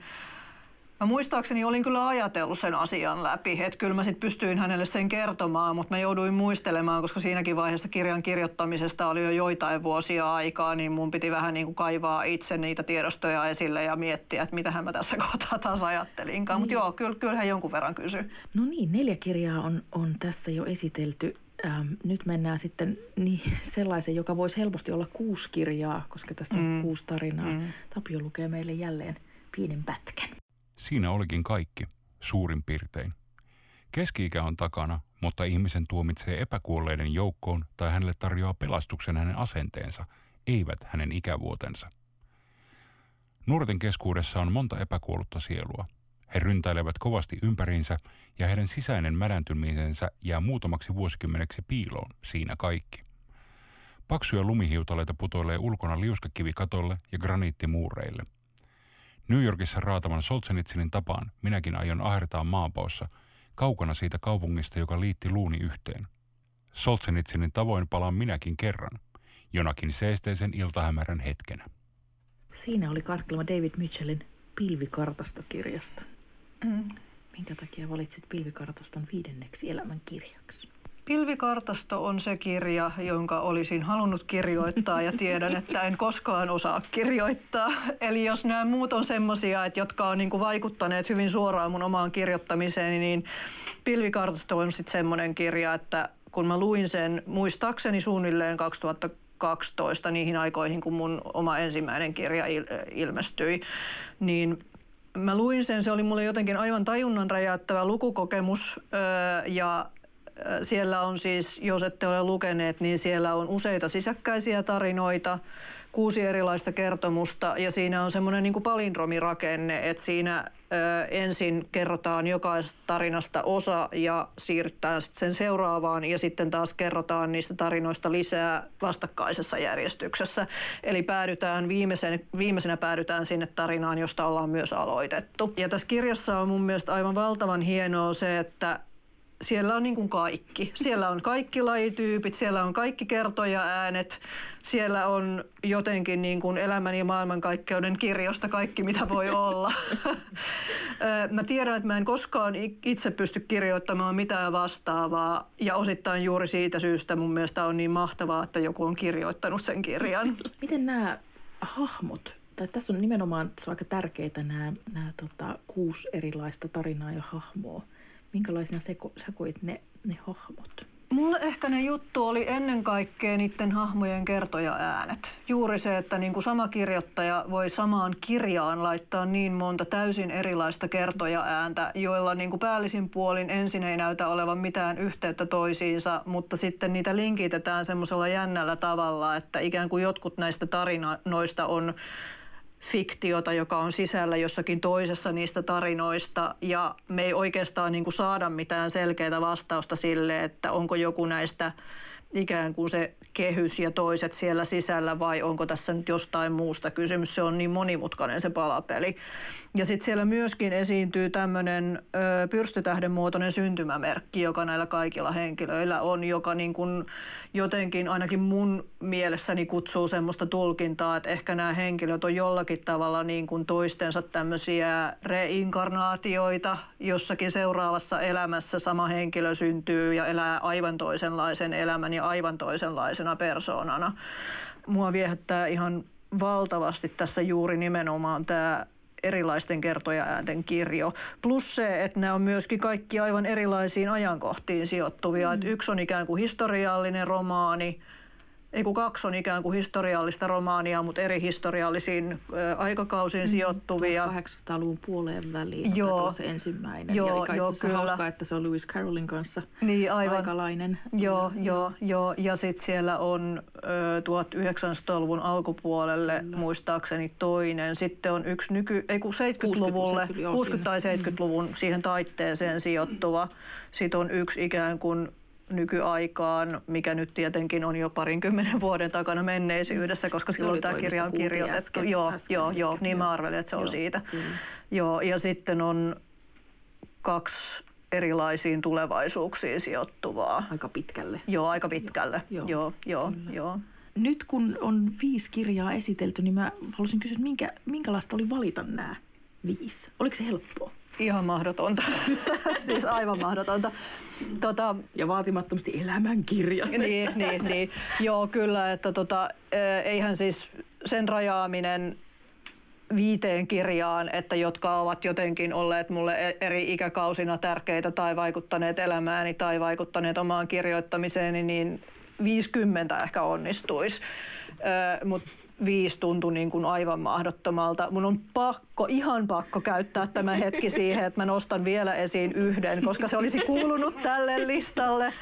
Mä muistaakseni olin kyllä ajatellut sen asian läpi, että kyllä mä sitten pystyin hänelle sen kertomaan, mutta mä jouduin muistelemaan, koska siinäkin vaiheessa kirjan kirjoittamisesta oli jo joitain vuosia aikaa, niin mun piti vähän niin kuin kaivaa itse niitä tiedostoja esille ja miettiä, että mitähän mä tässä kohtaa taas ajattelinkaan. Niin. Mutta joo, kyllä, kyllä hän jonkun verran kysyi. No niin, neljä kirjaa on, on tässä jo esitelty ähm, nyt mennään sitten niin, sellaisen, joka voisi helposti olla kuusi kirjaa, koska tässä on mm. kuusi tarinaa. Mm. Tapio lukee meille jälleen pienen pätkän. Siinä olikin kaikki, suurin piirtein. Keski-ikä on takana, mutta ihmisen tuomitsee epäkuolleiden joukkoon tai hänelle tarjoaa pelastuksen hänen asenteensa, eivät hänen ikävuotensa. Nuorten keskuudessa on monta epäkuollutta sielua – he ryntäilevät kovasti ympäriinsä ja heidän sisäinen mädäntymisensä jää muutamaksi vuosikymmeneksi piiloon, siinä kaikki. Paksuja lumihiutaleita putoilee ulkona liuskakivikatolle ja graniittimuureille. New Yorkissa raatavan Solzhenitsinin tapaan minäkin aion ahertaa maapaossa, kaukana siitä kaupungista, joka liitti luuni yhteen. Solzhenitsinin tavoin palaan minäkin kerran, jonakin seesteisen iltahämärän hetkenä. Siinä oli katkelma David Mitchellin pilvikartastokirjasta. Mm. Minkä takia valitsit pilvikartaston viidenneksi elämän kirjaksi? Pilvikartasto on se kirja, jonka olisin halunnut kirjoittaa ja tiedän, että en koskaan osaa kirjoittaa. Eli jos nämä muut on semmoisia, jotka on niin kuin vaikuttaneet hyvin suoraan mun omaan kirjoittamiseen, niin Pilvikartasto on sitten semmoinen kirja, että kun mä luin sen muistaakseni suunnilleen 2012 niihin aikoihin, kun mun oma ensimmäinen kirja ilmestyi, niin mä luin sen, se oli mulle jotenkin aivan tajunnan räjäyttävä lukukokemus ja siellä on siis, jos ette ole lukeneet, niin siellä on useita sisäkkäisiä tarinoita, kuusi erilaista kertomusta ja siinä on semmoinen niin palindromirakenne, että siinä ö, ensin kerrotaan jokaisesta tarinasta osa ja siirrytään sitten sen seuraavaan ja sitten taas kerrotaan niistä tarinoista lisää vastakkaisessa järjestyksessä. Eli päädytään viimeisen, viimeisenä päädytään sinne tarinaan, josta ollaan myös aloitettu. Ja tässä kirjassa on mun mielestä aivan valtavan hienoa se, että siellä on niin kuin kaikki. Siellä on kaikki lajityypit, siellä on kaikki kertoja äänet, siellä on jotenkin niin kuin elämän ja maailmankaikkeuden kirjosta kaikki, mitä voi olla. mä tiedän, että mä en koskaan itse pysty kirjoittamaan mitään vastaavaa ja osittain juuri siitä syystä mun mielestä on niin mahtavaa, että joku on kirjoittanut sen kirjan. Miten nämä hahmot, tai tässä on nimenomaan se on aika tärkeitä nämä, nämä tota, kuusi erilaista tarinaa ja hahmoa – minkälaisina seko, sekoit ne, ne hahmot? Mulle ehkä ne juttu oli ennen kaikkea niiden hahmojen kertoja äänet. Juuri se, että niin kuin sama kirjoittaja voi samaan kirjaan laittaa niin monta täysin erilaista kertoja ääntä, joilla niin kuin päällisin puolin ensin ei näytä olevan mitään yhteyttä toisiinsa, mutta sitten niitä linkitetään semmoisella jännällä tavalla, että ikään kuin jotkut näistä tarinoista on fiktiota, joka on sisällä jossakin toisessa niistä tarinoista. Ja me ei oikeastaan niin kuin saada mitään selkeää vastausta sille, että onko joku näistä ikään kuin se kehys ja toiset siellä sisällä vai onko tässä nyt jostain muusta kysymys. Se on niin monimutkainen se palapeli. Ja sitten siellä myöskin esiintyy tämmöinen pyrstötähden muotoinen syntymämerkki, joka näillä kaikilla henkilöillä on, joka niin kun jotenkin ainakin mun mielessäni kutsuu semmoista tulkintaa, että ehkä nämä henkilöt on jollakin tavalla niin kuin toistensa tämmöisiä reinkarnaatioita. Jossakin seuraavassa elämässä sama henkilö syntyy ja elää aivan toisenlaisen elämän ja aivan toisenlaisena persoonana. Mua viehättää ihan valtavasti tässä juuri nimenomaan tämä erilaisten kertoja äänten kirjo. Plus se, että nämä on myöskin kaikki aivan erilaisiin ajankohtiin sijoittuvia. Mm. yksi on ikään kuin historiallinen romaani, ei kun kaksi on ikään kuin historiallista romaania, mutta eri historiallisiin aikakausiin mm, sijoittuvia. 1800-luvun puoleen väliin joo, se ensimmäinen. Joo, ja joo, kyllä. hauskaa, että se on Lewis Carrollin kanssa niin, aivan. aikalainen. Joo, ja, joo, joo. ja sitten siellä on ö, 1900-luvun alkupuolelle kyllä. muistaakseni toinen. Sitten on yksi nyky, ei kun 70-luvulle, 60, 60 tai 70-luvun mm. siihen taitteeseen sijoittuva. Sitten on yksi ikään kuin nykyaikaan, mikä nyt tietenkin on jo parinkymmenen vuoden takana menneisyydessä, koska se silloin tämä kirja on kirjoitettu. Äsken, joo, äsken, joo, joo, niin mä arvelin, että se on joo, siitä. Kyllä. Joo, ja sitten on kaksi erilaisiin tulevaisuuksiin sijoittuvaa. Aika pitkälle. Joo, aika pitkälle. Joo, joo, joo. joo. Nyt kun on viisi kirjaa esitelty, niin mä haluaisin kysyä, minkä, minkälaista oli valita nämä viisi? Oliko se helppoa? Ihan mahdotonta. siis aivan mahdotonta. Tota, ja vaatimattomasti elämänkirja. niin, niin, niin. Joo, kyllä. Että tota, eihän siis sen rajaaminen viiteen kirjaan, että jotka ovat jotenkin olleet mulle e- eri ikäkausina tärkeitä tai vaikuttaneet elämääni tai vaikuttaneet omaan kirjoittamiseeni, niin 50 ehkä onnistuisi. Mutta viisi tuntui niin kuin aivan mahdottomalta. Mun on pakko, ihan pakko käyttää tämä hetki siihen, että mä nostan vielä esiin yhden, koska se olisi kuulunut tälle listalle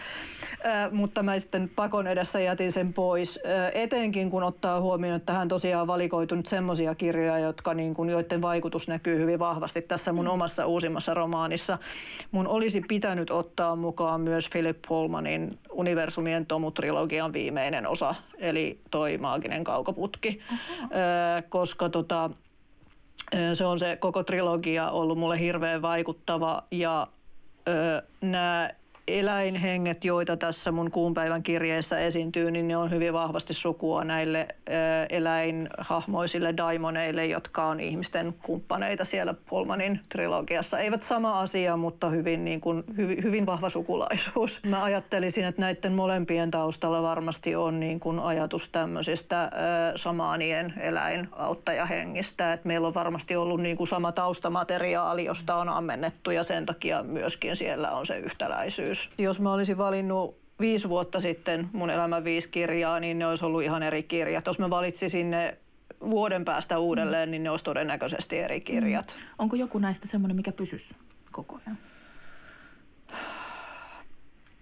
mutta mä sitten pakon edessä jätin sen pois. Etenkin kun ottaa huomioon, että tähän tosiaan valikoitunut semmoisia kirjoja, jotka niin kuin, joiden vaikutus näkyy hyvin vahvasti tässä mun mm. omassa uusimmassa romaanissa. Mun olisi pitänyt ottaa mukaan myös Philip Pullmanin Universumien Tomu-trilogian viimeinen osa, eli toi Maaginen kaukoputki, Aha. koska tota, se on se koko trilogia ollut mulle hirveän vaikuttava ja nämä eläinhenget, joita tässä mun kuunpäivän kirjeessä esiintyy, niin ne on hyvin vahvasti sukua näille eläinhahmoisille daimoneille, jotka on ihmisten kumppaneita siellä Pullmanin trilogiassa. Eivät sama asia, mutta hyvin, niin kuin, hyvin, hyvin vahva sukulaisuus. Mä ajattelisin, että näiden molempien taustalla varmasti on niin kuin ajatus tämmöisistä samaanien eläinauttajahengistä. Että meillä on varmasti ollut niin kuin sama taustamateriaali, josta on ammennettu ja sen takia myöskin siellä on se yhtäläisyys kysymys. Jos mä olisin valinnut viisi vuotta sitten mun elämän viisi kirjaa, niin ne olisi ollut ihan eri kirjat. Jos mä valitsisin ne vuoden päästä uudelleen, mm. niin ne olisi todennäköisesti eri kirjat. Mm. Onko joku näistä semmoinen, mikä pysyisi koko ajan?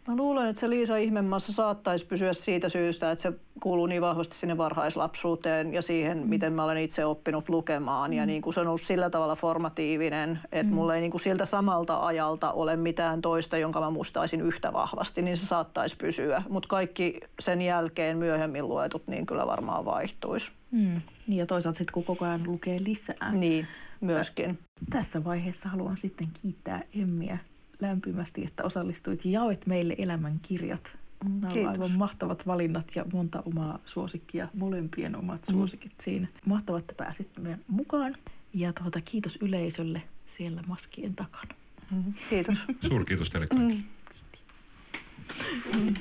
Mä luulen, että se Liisa Ihmemassa saattaisi pysyä siitä syystä, että se kuuluu niin vahvasti sinne varhaislapsuuteen ja siihen, mm. miten mä olen itse oppinut lukemaan. Mm. Ja niin kuin se on ollut sillä tavalla formatiivinen, että mm. mulla ei niin kuin siltä samalta ajalta ole mitään toista, jonka mä mustaisin yhtä vahvasti, niin se saattaisi pysyä. Mutta kaikki sen jälkeen myöhemmin luetut, niin kyllä varmaan vaihtuisi. Mm. Niin ja toisaalta sitten kun koko ajan lukee lisää. Niin, myöskin. Tässä vaiheessa haluan sitten kiittää Emmiä lämpimästi, että osallistuit ja jaoit meille elämän kirjat. Nämä Kiitos. aivan mahtavat valinnat ja monta omaa suosikkia, molempien omat mm. suosikit siinä. Mahtavat, että pääsit meidän mukaan. Ja tuota, kiitos yleisölle siellä maskien takana. Mm. Kiitos. Suurkiitos teille kaikille. Mm.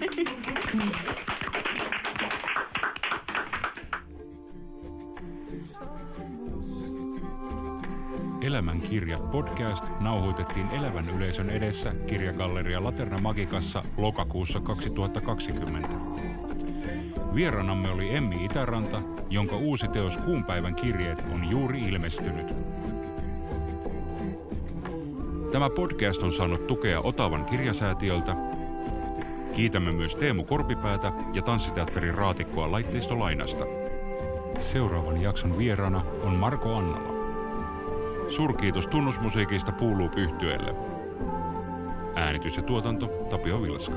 Elämän kirjat podcast nauhoitettiin elävän yleisön edessä kirjagalleria Laterna Magikassa lokakuussa 2020. Vieranamme oli Emmi Itäranta, jonka uusi teos Kuunpäivän kirjeet on juuri ilmestynyt. Tämä podcast on saanut tukea Otavan kirjasäätiöltä. Kiitämme myös Teemu Korpipäätä ja Tanssiteatterin raatikkoa laitteistolainasta. Seuraavan jakson vieraana on Marko Annala. Surkiitos tunnusmusiikista puuluu pyhtyelle. Äänitys ja tuotanto Tapio Vilska.